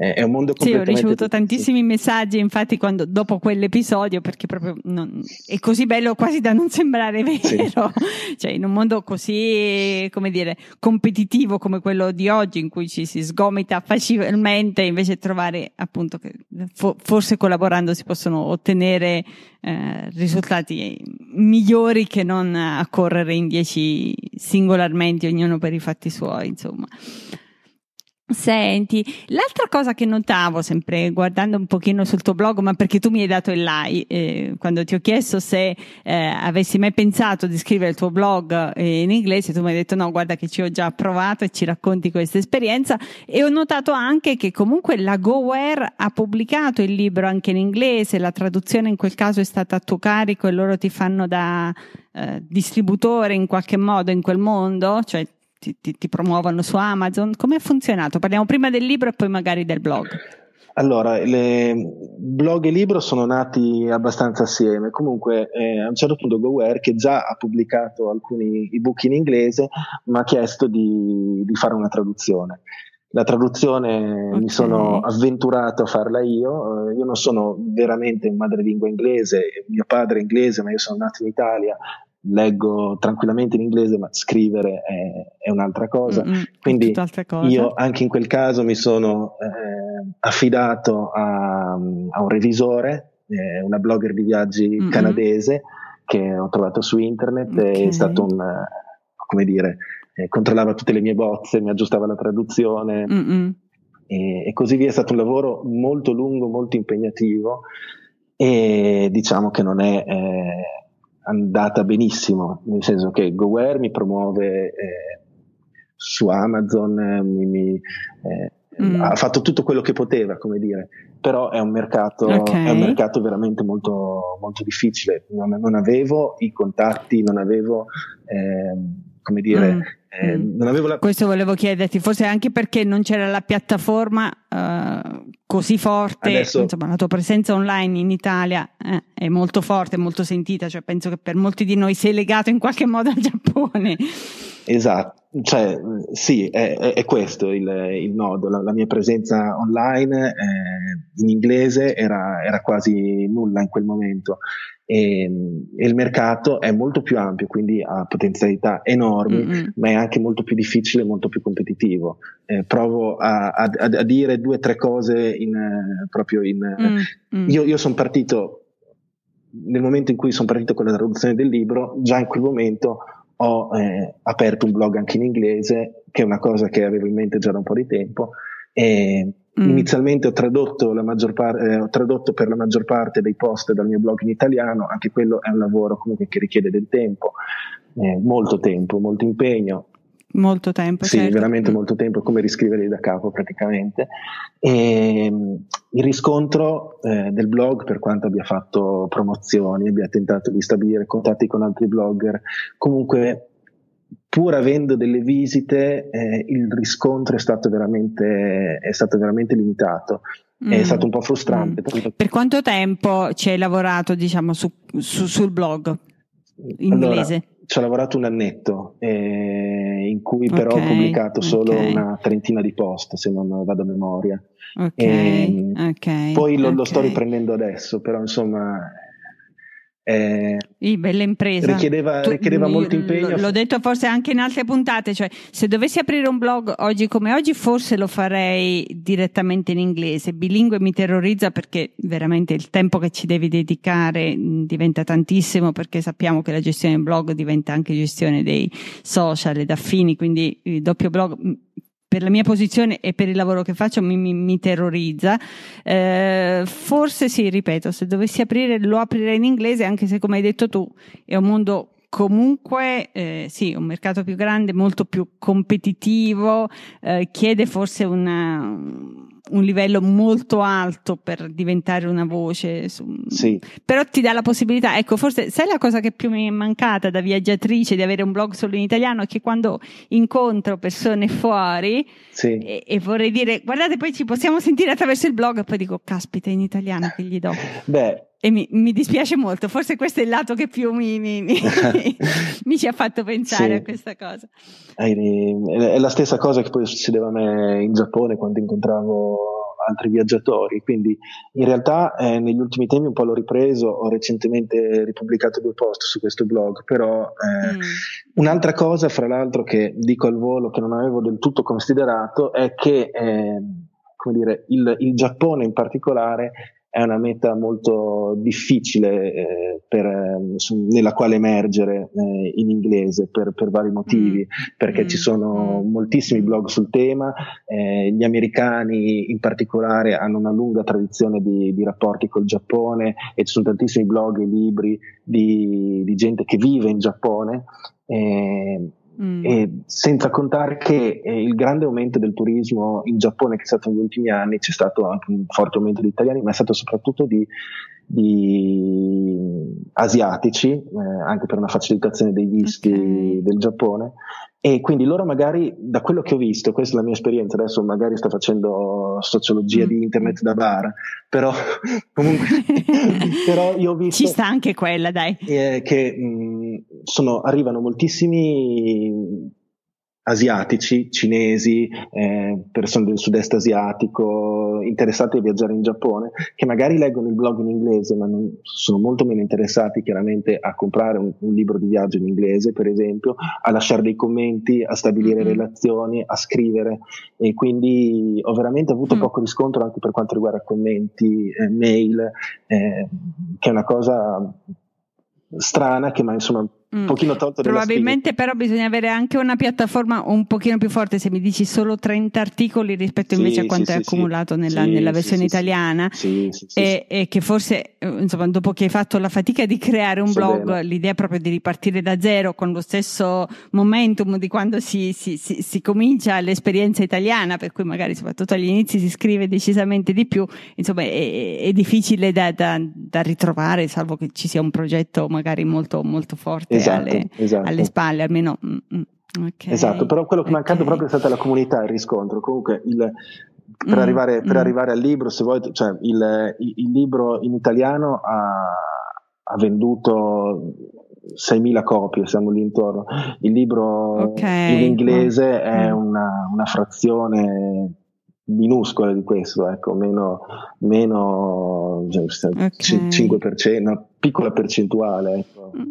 è un mondo completamente Sì, ho ricevuto tantissimi messaggi, infatti, quando, dopo quell'episodio, perché proprio non, è così bello quasi da non sembrare vero. Sì. (laughs) cioè, in un mondo così, come dire, competitivo come quello di oggi, in cui ci si sgomita facilmente, invece trovare, appunto, che forse collaborando si possono ottenere eh, risultati migliori che non a correre in dieci singolarmente, ognuno per i fatti suoi, insomma. Senti, l'altra cosa che notavo sempre guardando un pochino sul tuo blog, ma perché tu mi hai dato il like, eh, quando ti ho chiesto se eh, avessi mai pensato di scrivere il tuo blog eh, in inglese, tu mi hai detto no, guarda che ci ho già provato e ci racconti questa esperienza e ho notato anche che comunque la GoWare ha pubblicato il libro anche in inglese, la traduzione in quel caso è stata a tuo carico e loro ti fanno da eh, distributore in qualche modo in quel mondo, cioè ti, ti, ti promuovono su Amazon? Come è funzionato? Parliamo prima del libro e poi magari del blog. Allora, le blog e libro sono nati abbastanza assieme. Comunque, eh, a un certo punto GoWare, che già ha pubblicato alcuni ebook in inglese, mi ha chiesto di, di, fare una traduzione. La traduzione okay. mi sono avventurato a farla io. Eh, io non sono veramente un madrelingua inglese, mio padre è inglese, ma io sono nato in Italia, leggo tranquillamente in inglese, ma scrivere è, è un'altra cosa. Mm-hmm, Quindi cosa. io anche in quel caso mi sono eh, affidato a, a, un revisore, eh, una blogger di viaggi mm-hmm. canadese che ho trovato su internet, okay. è stato un, come dire, eh, controllava tutte le mie bozze, mi aggiustava la traduzione. Mm-hmm e, e così via. È stato un lavoro molto lungo, molto impegnativo e diciamo che non è eh, andata benissimo, nel senso che GoWare mi promuove eh, su Amazon, mi, mi, eh, mm. ha fatto tutto quello che poteva, come dire, però è un mercato, okay. è un mercato veramente molto, molto difficile. Non, non, avevo i contatti, non avevo, eh, come dire, mm. Eh, mm. la... Questo volevo chiederti, forse anche perché non c'era la piattaforma uh, così forte, Adesso... insomma la tua presenza online in Italia eh, è molto forte, molto sentita, cioè penso che per molti di noi sei legato in qualche modo al Giappone. Esatto, cioè, sì, è, è questo il, il nodo. La, la, mia presenza online eh, in inglese era, era, quasi nulla in quel momento e, e, il mercato è molto più ampio, quindi ha potenzialità enormi, mm-hmm. ma è anche molto più difficile e molto più competitivo. Eh, provo a, a, a, dire due o tre cose in, proprio in... Mm-hmm. Io, io sono partito nel momento in cui sono partito con la traduzione del libro, già in quel momento ho eh, aperto un blog anche in inglese, che è una cosa che avevo in mente già da un po' di tempo. E mm. Inizialmente ho tradotto, par- eh, ho tradotto, per la maggior parte dei post dal mio blog in italiano, anche quello è un lavoro comunque che richiede del tempo, eh, molto tempo, molto impegno. Molto tempo. Sì, certo. veramente mm. molto tempo, come riscriverli da capo praticamente. E, ehm, il riscontro eh, del blog, per quanto abbia fatto promozioni, abbia tentato di stabilire contatti con altri blogger, comunque pur avendo delle visite, eh, il riscontro è stato veramente, è stato veramente limitato. Mm. È stato un po' frustrante. Mm. Per quanto tempo ci hai lavorato, diciamo, su, su, sul blog inglese? Allora, ci ho lavorato un annetto, eh, in cui però okay, ho pubblicato solo okay. una trentina di post, se non vado a memoria. Okay, e, poi lo, lo, sto riprendendo adesso, però insomma eh, sì, bella impresa. Richiedeva, tu, richiedeva molto impegno. L'ho detto forse anche in altre puntate, cioè se dovessi aprire un blog oggi come oggi forse lo farei direttamente in inglese. Bilingue mi terrorizza perché veramente il tempo che ci devi dedicare diventa tantissimo perché sappiamo che la gestione del blog diventa anche gestione dei social ed affini, quindi il doppio blog per la mia posizione e per il lavoro che faccio mi, mi, mi terrorizza. Eh, forse sì, ripeto, se dovessi aprire lo aprirei in inglese, anche se come hai detto tu è un mondo comunque eh, sì, un mercato più grande, molto più competitivo, eh, chiede forse una, un livello molto alto per diventare una voce. Su, sì. Però ti dà la possibilità, ecco, forse sai la cosa che più mi è mancata da viaggiatrice di avere un blog solo in italiano è che quando incontro persone fuori sì. e, e, vorrei dire guardate poi ci possiamo sentire attraverso il blog e poi dico caspita in italiano che gli do. Beh, e mi, mi, dispiace molto, forse questo è il lato che più mi, mi, mi (laughs) (laughs) ci ha fatto pensare sì. a questa cosa. È la stessa cosa che poi succedeva a me in Giappone quando incontravo altri viaggiatori, quindi in realtà eh, negli ultimi tempi un po' l'ho ripreso, ho recentemente ripubblicato due post su questo blog, però eh, mm. un'altra cosa fra l'altro che dico al volo che non avevo del tutto considerato è che eh, come dire, il, il Giappone in particolare è una meta molto difficile eh, per, ehm, su, nella quale emergere eh, in inglese per, per vari motivi, mm. perché mm. ci sono mm. moltissimi blog sul tema, eh, gli americani in particolare hanno una lunga tradizione di, di, rapporti col Giappone e ci sono tantissimi blog e libri di, di gente che vive in Giappone. Eh, Mm. E senza contare che eh, il grande aumento del turismo in Giappone che è stato negli ultimi anni, c'è stato anche un forte aumento di italiani, ma è stato soprattutto di, di asiatici, eh, anche per una facilitazione dei visti okay. del Giappone. E quindi loro magari, da quello che ho visto, questa è la mia esperienza, adesso magari sto facendo sociologia mm. di internet da bar, però (laughs) comunque, (laughs) però io ho visto... Ci sta anche quella, dai. Eh, che mh, sono, arrivano moltissimi asiatici, cinesi, eh, persone del sud-est asiatico interessati a viaggiare in Giappone, che magari leggono il blog in inglese, ma non, sono molto meno interessati chiaramente a comprare un, un, libro di viaggio in inglese, per esempio, a lasciare dei commenti, a stabilire mm-hmm. relazioni, a scrivere. E quindi ho veramente avuto mm. poco riscontro anche per quanto riguarda commenti, eh, mail, eh, che è una cosa strana che ma insomma un mm. pochino tolto Probabilmente però bisogna avere anche una piattaforma un pochino più forte se mi dici solo 30 articoli rispetto invece sì, a quanto sì, è sì, accumulato nella, nella, versione italiana. E, e, che forse insomma dopo che hai fatto la fatica di creare un blog bene. l'idea proprio di ripartire da zero con lo stesso momentum di quando si, si, si, si comincia l'esperienza italiana per cui magari soprattutto agli inizi si scrive decisamente di più. Insomma è, è difficile da, da, da ritrovare salvo che ci sia un progetto magari molto molto forte esatto, alle, esatto. alle, spalle, almeno. Mm, mm, okay, esatto, però quello che è mancato proprio è stata la comunità, il riscontro. Comunque il, per, mm, arrivare, per mm. arrivare, al libro, se vuoi, cioè il, il, il libro in italiano ha, ha, venduto 6.000 copie, siamo lì intorno. Il libro okay. in inglese è mm. una, una frazione minuscola di questo, ecco, meno, meno cioè, okay. 5%, una piccola percentuale. Ecco. Mm.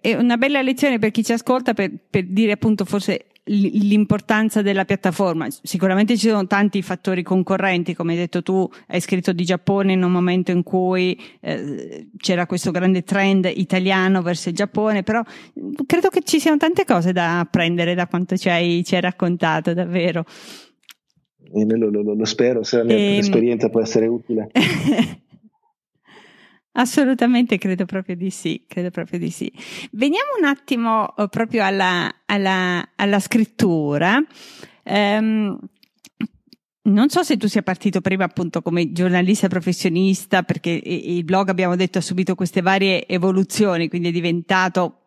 È, una bella lezione per chi ci ascolta per, per dire appunto forse l'importanza della piattaforma. Sicuramente ci sono tanti fattori concorrenti, come hai detto tu, hai scritto di Giappone in un momento in cui eh, c'era questo grande trend italiano verso il Giappone, però credo che ci siano tante cose da apprendere da quanto ci hai, ci hai raccontato, davvero. Lo, lo, lo, spero, se la mia e... Ehm, esperienza può essere utile. (laughs) Assolutamente, credo proprio di sì, credo proprio di sì. Veniamo un attimo uh, proprio alla, alla, alla scrittura. Um, non so se tu sia partito prima appunto come giornalista professionista, perché il blog abbiamo detto ha subito queste varie evoluzioni, quindi è diventato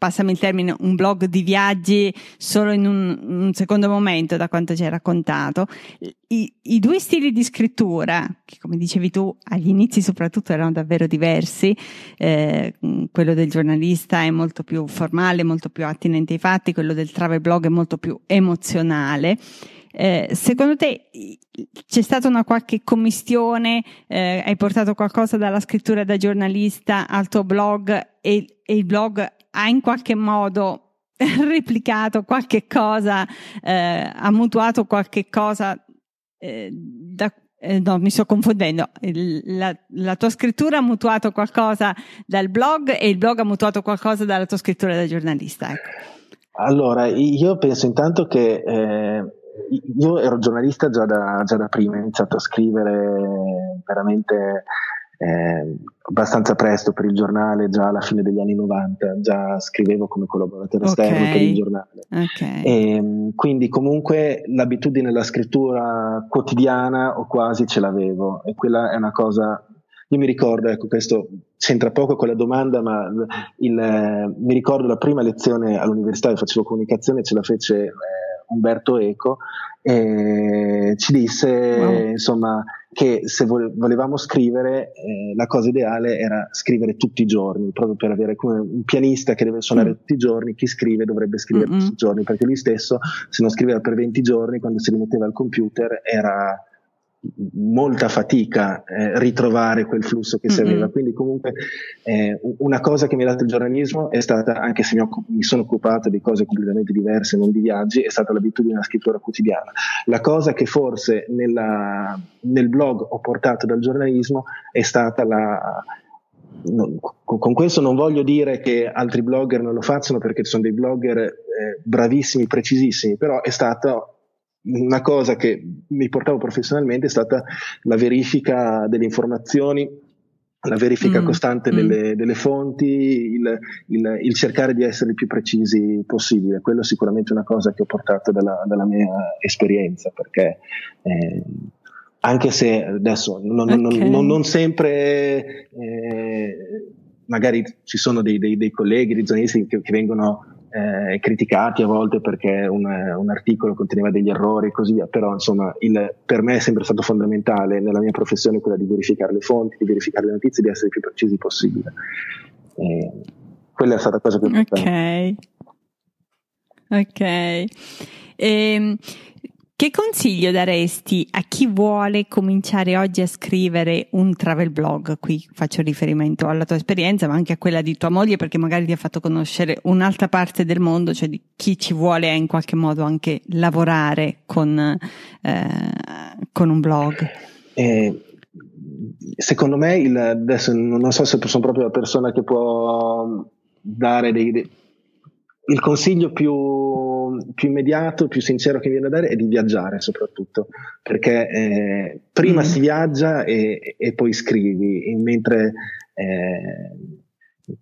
passami il termine, un blog di viaggi solo in un, un secondo momento da quanto ci hai raccontato. I, I, due stili di scrittura, che come dicevi tu agli inizi soprattutto erano davvero diversi, eh, quello del giornalista è molto più formale, molto più attinente ai fatti, quello del travel blog è molto più emozionale. Eh, secondo te c'è stata una qualche commistione? Eh, hai portato qualcosa dalla scrittura da giornalista al tuo blog e, e il blog ha in qualche modo (laughs) replicato qualche cosa, eh, ha mutuato qualche cosa eh, da, eh, no, mi sto confondendo. La, la, tua scrittura ha mutuato qualcosa dal blog e il blog ha mutuato qualcosa dalla tua scrittura da giornalista. Ecco. Allora, io penso intanto che eh, io ero giornalista già da, già da prima, ho iniziato a scrivere veramente eh, abbastanza presto per il giornale, già alla fine degli anni 90, già scrivevo come collaboratore okay. esterno per il giornale. Okay. E, ehm, quindi comunque l'abitudine alla scrittura quotidiana o quasi ce l'avevo e quella è una cosa io mi ricordo, ecco, questo c'entra poco con la domanda, ma il, eh, mi ricordo la prima lezione all'università dove facevo comunicazione, ce la fece eh, Umberto Eco, e ci disse wow. insomma che se volevamo scrivere eh, la cosa ideale era scrivere tutti i giorni, proprio per avere come un pianista che deve suonare mm. tutti i giorni, chi scrive dovrebbe scrivere Mm-mm. tutti i giorni, perché lui stesso se non scriveva per 20 giorni, quando si rimetteva al computer era molta fatica eh, ritrovare quel flusso che si aveva. Quindi comunque eh, una cosa che mi ha dato il giornalismo è stata, anche se mi, occup- mi, sono occupato di cose completamente diverse, non di viaggi, è stata l'abitudine della scrittura quotidiana. La cosa che forse nella, nel blog ho portato dal giornalismo è stata la... No, con questo non voglio dire che altri blogger non lo facciano perché sono dei blogger eh, bravissimi, precisissimi, però è stato una cosa che mi portavo professionalmente è stata la verifica delle informazioni, la verifica mm, costante mm. Delle, delle, fonti, il, il, il, cercare di essere il più precisi possibile. Quello è sicuramente una cosa che ho portato dalla, dalla mia esperienza, perché eh, anche se adesso non, okay. non, non, non sempre eh, magari ci sono dei, dei, dei colleghi, dei giornalisti che, che vengono eh, criticati a volte perché un, un, articolo conteneva degli errori e così via, però insomma il, per me è sempre stato fondamentale nella mia professione quella di verificare le fonti, di verificare le notizie, di essere il più precisi possibile. Eh, quella è stata la cosa più importante. Ok. Ok. E, ehm, che consiglio daresti a chi vuole cominciare oggi a scrivere un travel blog? Qui faccio riferimento alla tua esperienza, ma anche a quella di tua moglie, perché magari ti ha fatto conoscere un'altra parte del mondo, cioè di chi ci vuole in qualche modo anche lavorare con, eh, con un blog. Eh, secondo me, il, adesso non so se sono proprio la persona che può dare dei, il consiglio più, più, immediato, più sincero che mi viene da dare è di viaggiare soprattutto, perché eh, prima mm. si viaggia e, e, poi scrivi, mentre eh,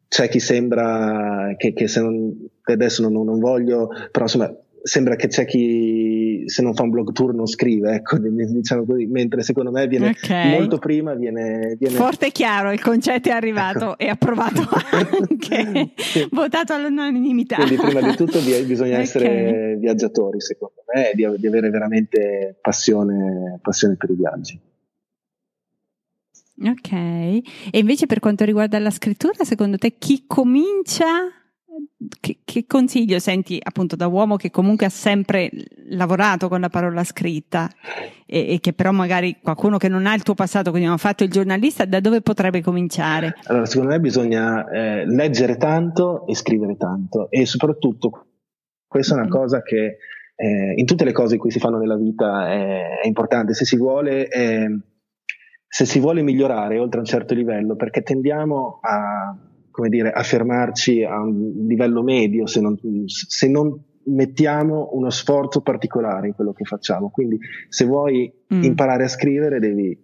c'è chi sembra che, che se non, adesso non, non voglio, però insomma sembra che c'è chi se non fa un blog tour non scrive, ecco, diciamo così, mentre secondo me viene okay. molto prima viene, viene, Forte e chiaro, il concetto è arrivato ecco. e approvato (laughs) anche, sì. votato all'unanimità. Quindi prima di tutto bisogna okay. essere viaggiatori, secondo me, e di, di avere veramente passione, passione per i viaggi. Ok, e invece per quanto riguarda la scrittura, secondo te chi comincia che, che, consiglio senti appunto da uomo che comunque ha sempre lavorato con la parola scritta e, e, che però magari qualcuno che non ha il tuo passato, quindi non ha fatto il giornalista, da dove potrebbe cominciare? Allora, secondo me bisogna eh, leggere tanto e scrivere tanto e soprattutto questa è una cosa che eh, in tutte le cose in cui si fanno nella vita è, è importante, se si vuole... Eh, se si vuole migliorare oltre un certo livello, perché tendiamo a, come dire, a fermarci a un livello medio se non, se non mettiamo uno sforzo particolare in quello che facciamo. Quindi se vuoi mm. imparare a scrivere devi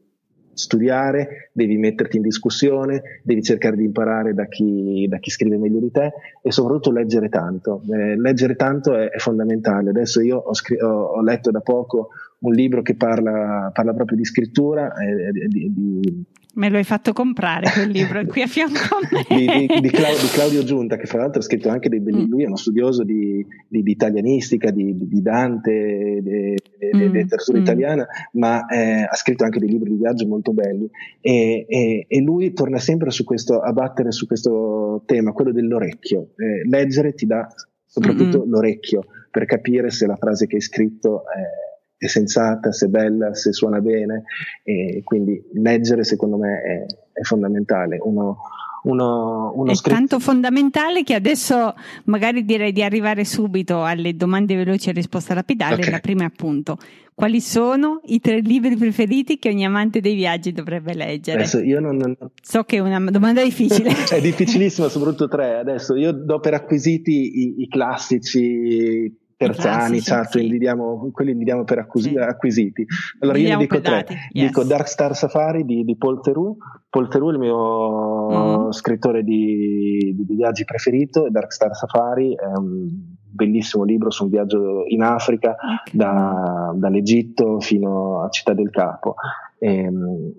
studiare, devi metterti in discussione, devi cercare di imparare da chi, da chi scrive meglio di te e soprattutto leggere tanto. Eh, leggere tanto è, è, fondamentale. Adesso io ho, scr- ho, ho, letto da poco un libro che parla, parla proprio di scrittura, eh, di, di, Me lo hai fatto comprare quel libro, è qui a fianco a (laughs) me. di, di, di, Claudio, di, Claudio Giunta, che fra l'altro ha scritto anche dei belli, mm. lui è uno studioso di, italianistica, di, Dante, di mm. letteratura mm. italiana, ma eh, ha scritto anche dei libri di viaggio molto belli. E, e, e, lui torna sempre su questo, a battere su questo tema, quello dell'orecchio. Eh, leggere ti dà soprattutto mm-hmm. l'orecchio per capire se la frase che hai scritto è è sensata, se è bella, se suona bene e quindi leggere secondo me è, è fondamentale. Uno, uno, uno è scritto... tanto fondamentale che adesso magari direi di arrivare subito alle domande veloci e risposta lapidale. Okay. La prima appunto quali sono i tre libri preferiti che ogni amante dei viaggi dovrebbe leggere? Adesso io non, non... So che è una domanda difficile. (laughs) è difficilallissima, soprattutto tre. Adesso io do per acquisiti i, i classici Terzani, Chatwin, sì. diamo, quelli li diamo per accusi- sì. acquisiti. Allora li io ne dico tre. Yes. Dico Dark Star Safari di, di Paul Theroux. Paul Theroux è il mio mm. scrittore di, di, viaggi preferito. Dark Star Safari è un bellissimo libro su un viaggio in Africa, okay. da, dall'Egitto fino a Città del Capo. Ehm,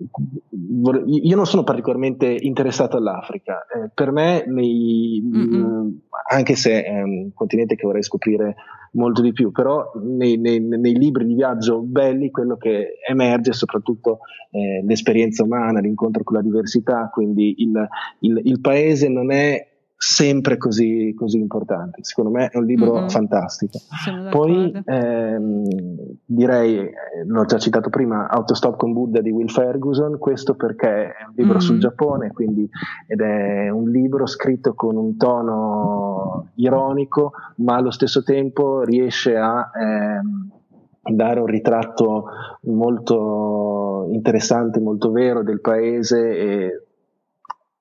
io non sono particolarmente interessato all'Africa, eh, per me, nei, mh, anche se è un continente che vorrei scoprire molto di più, però nei, nei, nei libri di viaggio belli quello che emerge è soprattutto eh, l'esperienza umana, l'incontro con la diversità, quindi il, il, il paese non è sempre così, così, importante. Secondo me è un libro mm-hmm. fantastico. Poi ehm, direi, l'ho già citato prima, Autostop con Buddha di Will Ferguson, questo perché è un libro mm-hmm. sul Giappone, quindi, ed è un libro scritto con un tono ironico, ma allo stesso tempo riesce a ehm, dare un ritratto molto interessante, molto vero del paese e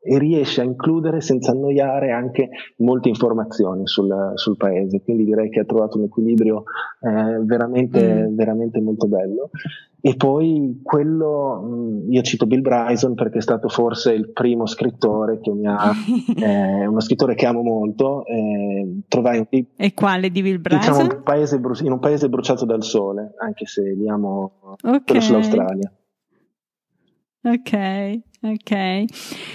e riesce a includere senza annoiare anche molte informazioni sul, sul paese. Quindi direi che ha trovato un equilibrio eh, veramente, mm. veramente molto bello. E poi quello, mm, io cito Bill Bryson perché è stato forse il primo scrittore che mi ha, (laughs) eh, uno scrittore che amo molto. Eh, trovai un. E quale di Bill Bryson? Diciamo un paese, in un paese bruciato dal sole, anche se li amo okay. quello sull'Australia. Ok, ok.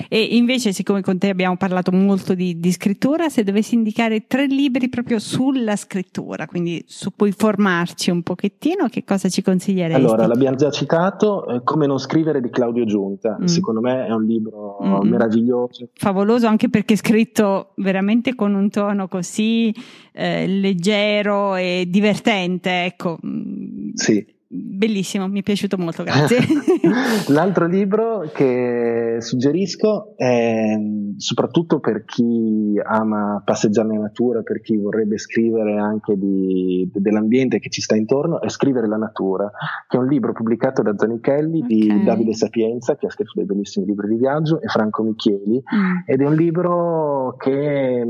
E invece, siccome con te abbiamo parlato molto di, di, scrittura, se dovessi indicare tre libri proprio sulla scrittura, quindi su cui formarci un pochettino, che cosa ci consiglieresti? Allora, l'abbiamo già citato, eh, Come non scrivere di Claudio Giunta. Mm. Secondo me è un libro mm. meraviglioso. Favoloso anche perché è scritto veramente con un tono così eh, leggero e divertente, ecco. Sì bellissimo, mi è piaciuto molto, grazie. (laughs) L'altro libro che suggerisco è soprattutto per chi ama passeggiare nella natura, per chi vorrebbe scrivere anche di, dell'ambiente che ci sta intorno, è Scrivere la natura, che è un libro pubblicato da Zanichelli okay. di Davide Sapienza, che ha scritto dei bellissimi libri di viaggio, e Franco Michieli, mm. ed è un libro che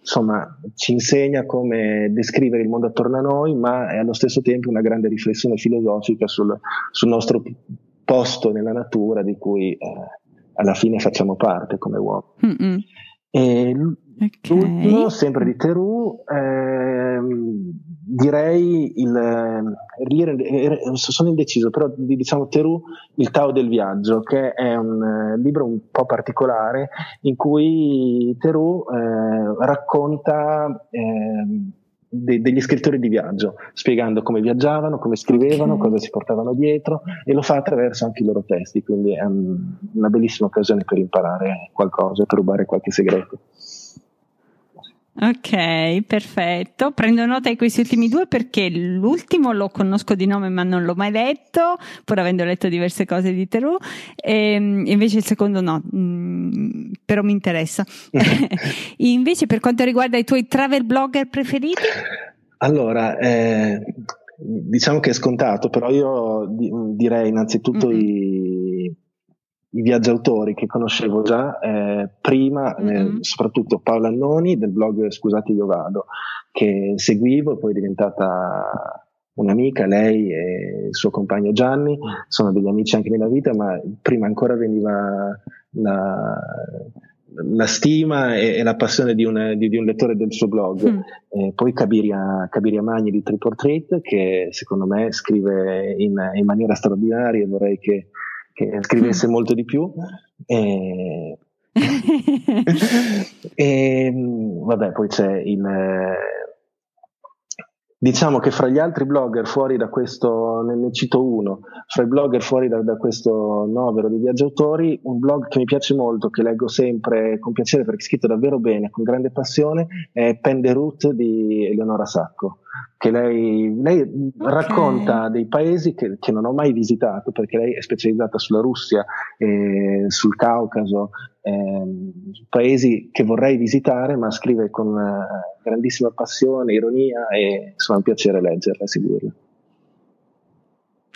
insomma, ci insegna come descrivere il mondo attorno a noi, ma è allo stesso tempo una grande riflessione filosofica sul, sul nostro posto nella natura di cui eh, alla fine facciamo parte come uomini. E okay. l'ultimo, sempre di Terù, eh, direi il, eh, sono indeciso, però diciamo Terù, il Tao del viaggio, che è un eh, libro un po' particolare in cui Terù eh, racconta eh, de- degli scrittori di viaggio, spiegando come viaggiavano, come scrivevano, okay. cosa si portavano dietro e lo fa attraverso anche i loro testi, quindi è un, una bellissima occasione per imparare qualcosa, per rubare qualche segreto. Ok, perfetto. Prendo nota di questi ultimi due perché l'ultimo lo conosco di nome ma non l'ho mai letto, pur avendo letto diverse cose di Terù, e ehm, invece il secondo no, mm, però mi interessa. (laughs) (laughs) invece per quanto riguarda i tuoi travel blogger preferiti? Allora, eh, diciamo che è scontato, però io direi innanzitutto mm-hmm. i i viaggiatori che conoscevo già eh, prima, eh, mm-hmm. eh, soprattutto Paola Annoni del blog Scusate io vado, che seguivo, poi è diventata un'amica, lei e il suo compagno Gianni, sono degli amici anche nella vita, ma prima ancora veniva la, la stima e, e, la passione di un, di, di un, lettore del suo blog. Mm. Eh, poi Cabiria, Cabiria Magni di Triportrait, che secondo me scrive in, in maniera straordinaria e vorrei che che scrivesse mm. molto di più. E, (laughs) e vabbè, poi c'è il. Diciamo che fra gli altri blogger fuori da questo, ne, ne cito uno, fra i blogger fuori da, da, questo novero di viaggi autori, un blog che mi piace molto, che leggo sempre con piacere perché è scritto davvero bene, con grande passione, è Pen de Route di Eleonora Sacco che lei, lei okay. racconta dei paesi che, che, non ho mai visitato perché lei è specializzata sulla Russia, eh, sul Caucaso, eh, paesi che vorrei visitare ma scrive con uh, grandissima passione, ironia e insomma è un piacere leggerla e seguirla.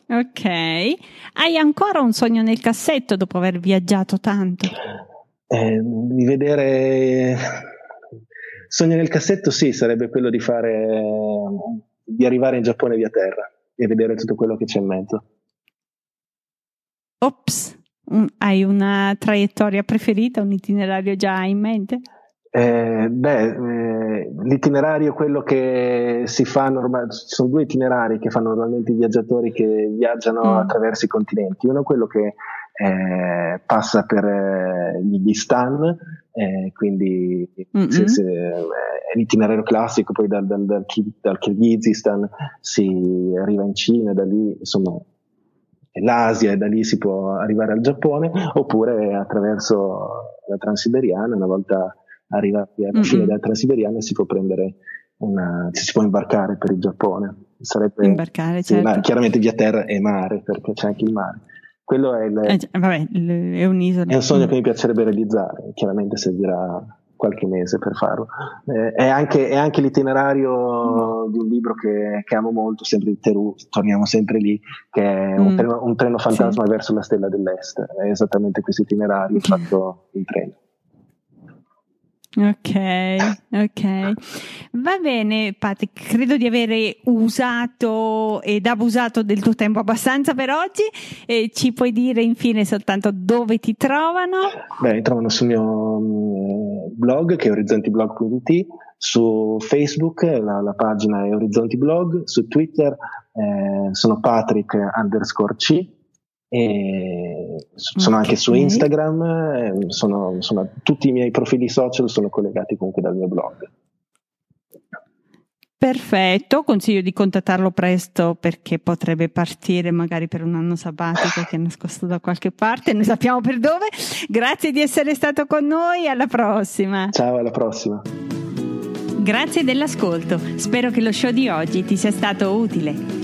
Ok, hai ancora un sogno nel cassetto dopo aver viaggiato tanto? Eh, di vedere Sogno nel cassetto sì, sarebbe quello di fare, di arrivare in Giappone via terra e vedere tutto quello che c'è in mezzo. Ops, hai una traiettoria preferita, un itinerario già in mente? Eh, beh, eh, l'itinerario è quello che si fa normalmente, ci sono due itinerari che fanno normalmente i viaggiatori che viaggiano mm. attraverso i continenti. Uno è quello che eh, passa per eh, gli stan, eh, quindi mm-hmm. se, se, è l'itinerario classico, poi dal, dal, dal, dal Kirghizistan si arriva in Cina, da lì insomma l'Asia e da lì si può arrivare al Giappone, oppure attraverso la Transiberiana, una volta arrivati alla fine mm-hmm. della Transiberiana si può prendere una, si può imbarcare per il Giappone. Sarebbe imbarcare, certo. sì, chiaramente via terra e mare, perché c'è anche il mare. Quello è, il, eh, vabbè, è un'isola. È un sogno che mi piacerebbe realizzare, chiaramente servirà qualche mese per farlo. Eh, è, anche, è, anche, l'itinerario mm. di un libro che, che, amo molto, sempre di Terù, torniamo sempre lì, che è un, mm. treno, un treno, fantasma sì. verso la stella dell'est. È esattamente questo itinerario fatto in treno. Ok, ok. Va bene, Patrick, credo di avere usato ed abusato del tuo tempo abbastanza per oggi. E ci puoi dire infine soltanto dove ti trovano? Beh, mi trovano sul mio mm, blog che è orizzontiblog.it, su Facebook la, la, pagina è Orizzonti Blog, su Twitter eh, sono Patrick underscore C e sono okay. anche su Instagram, eh, sono, insomma, tutti i miei profili social sono collegati comunque dal mio blog. Perfetto, consiglio di contattarlo presto perché potrebbe partire magari per un anno sabbatico che è nascosto da qualche parte, noi sappiamo per dove. Grazie di essere stato con noi, alla prossima. Ciao, alla prossima. Grazie dell'ascolto, spero che lo show di oggi ti sia stato utile.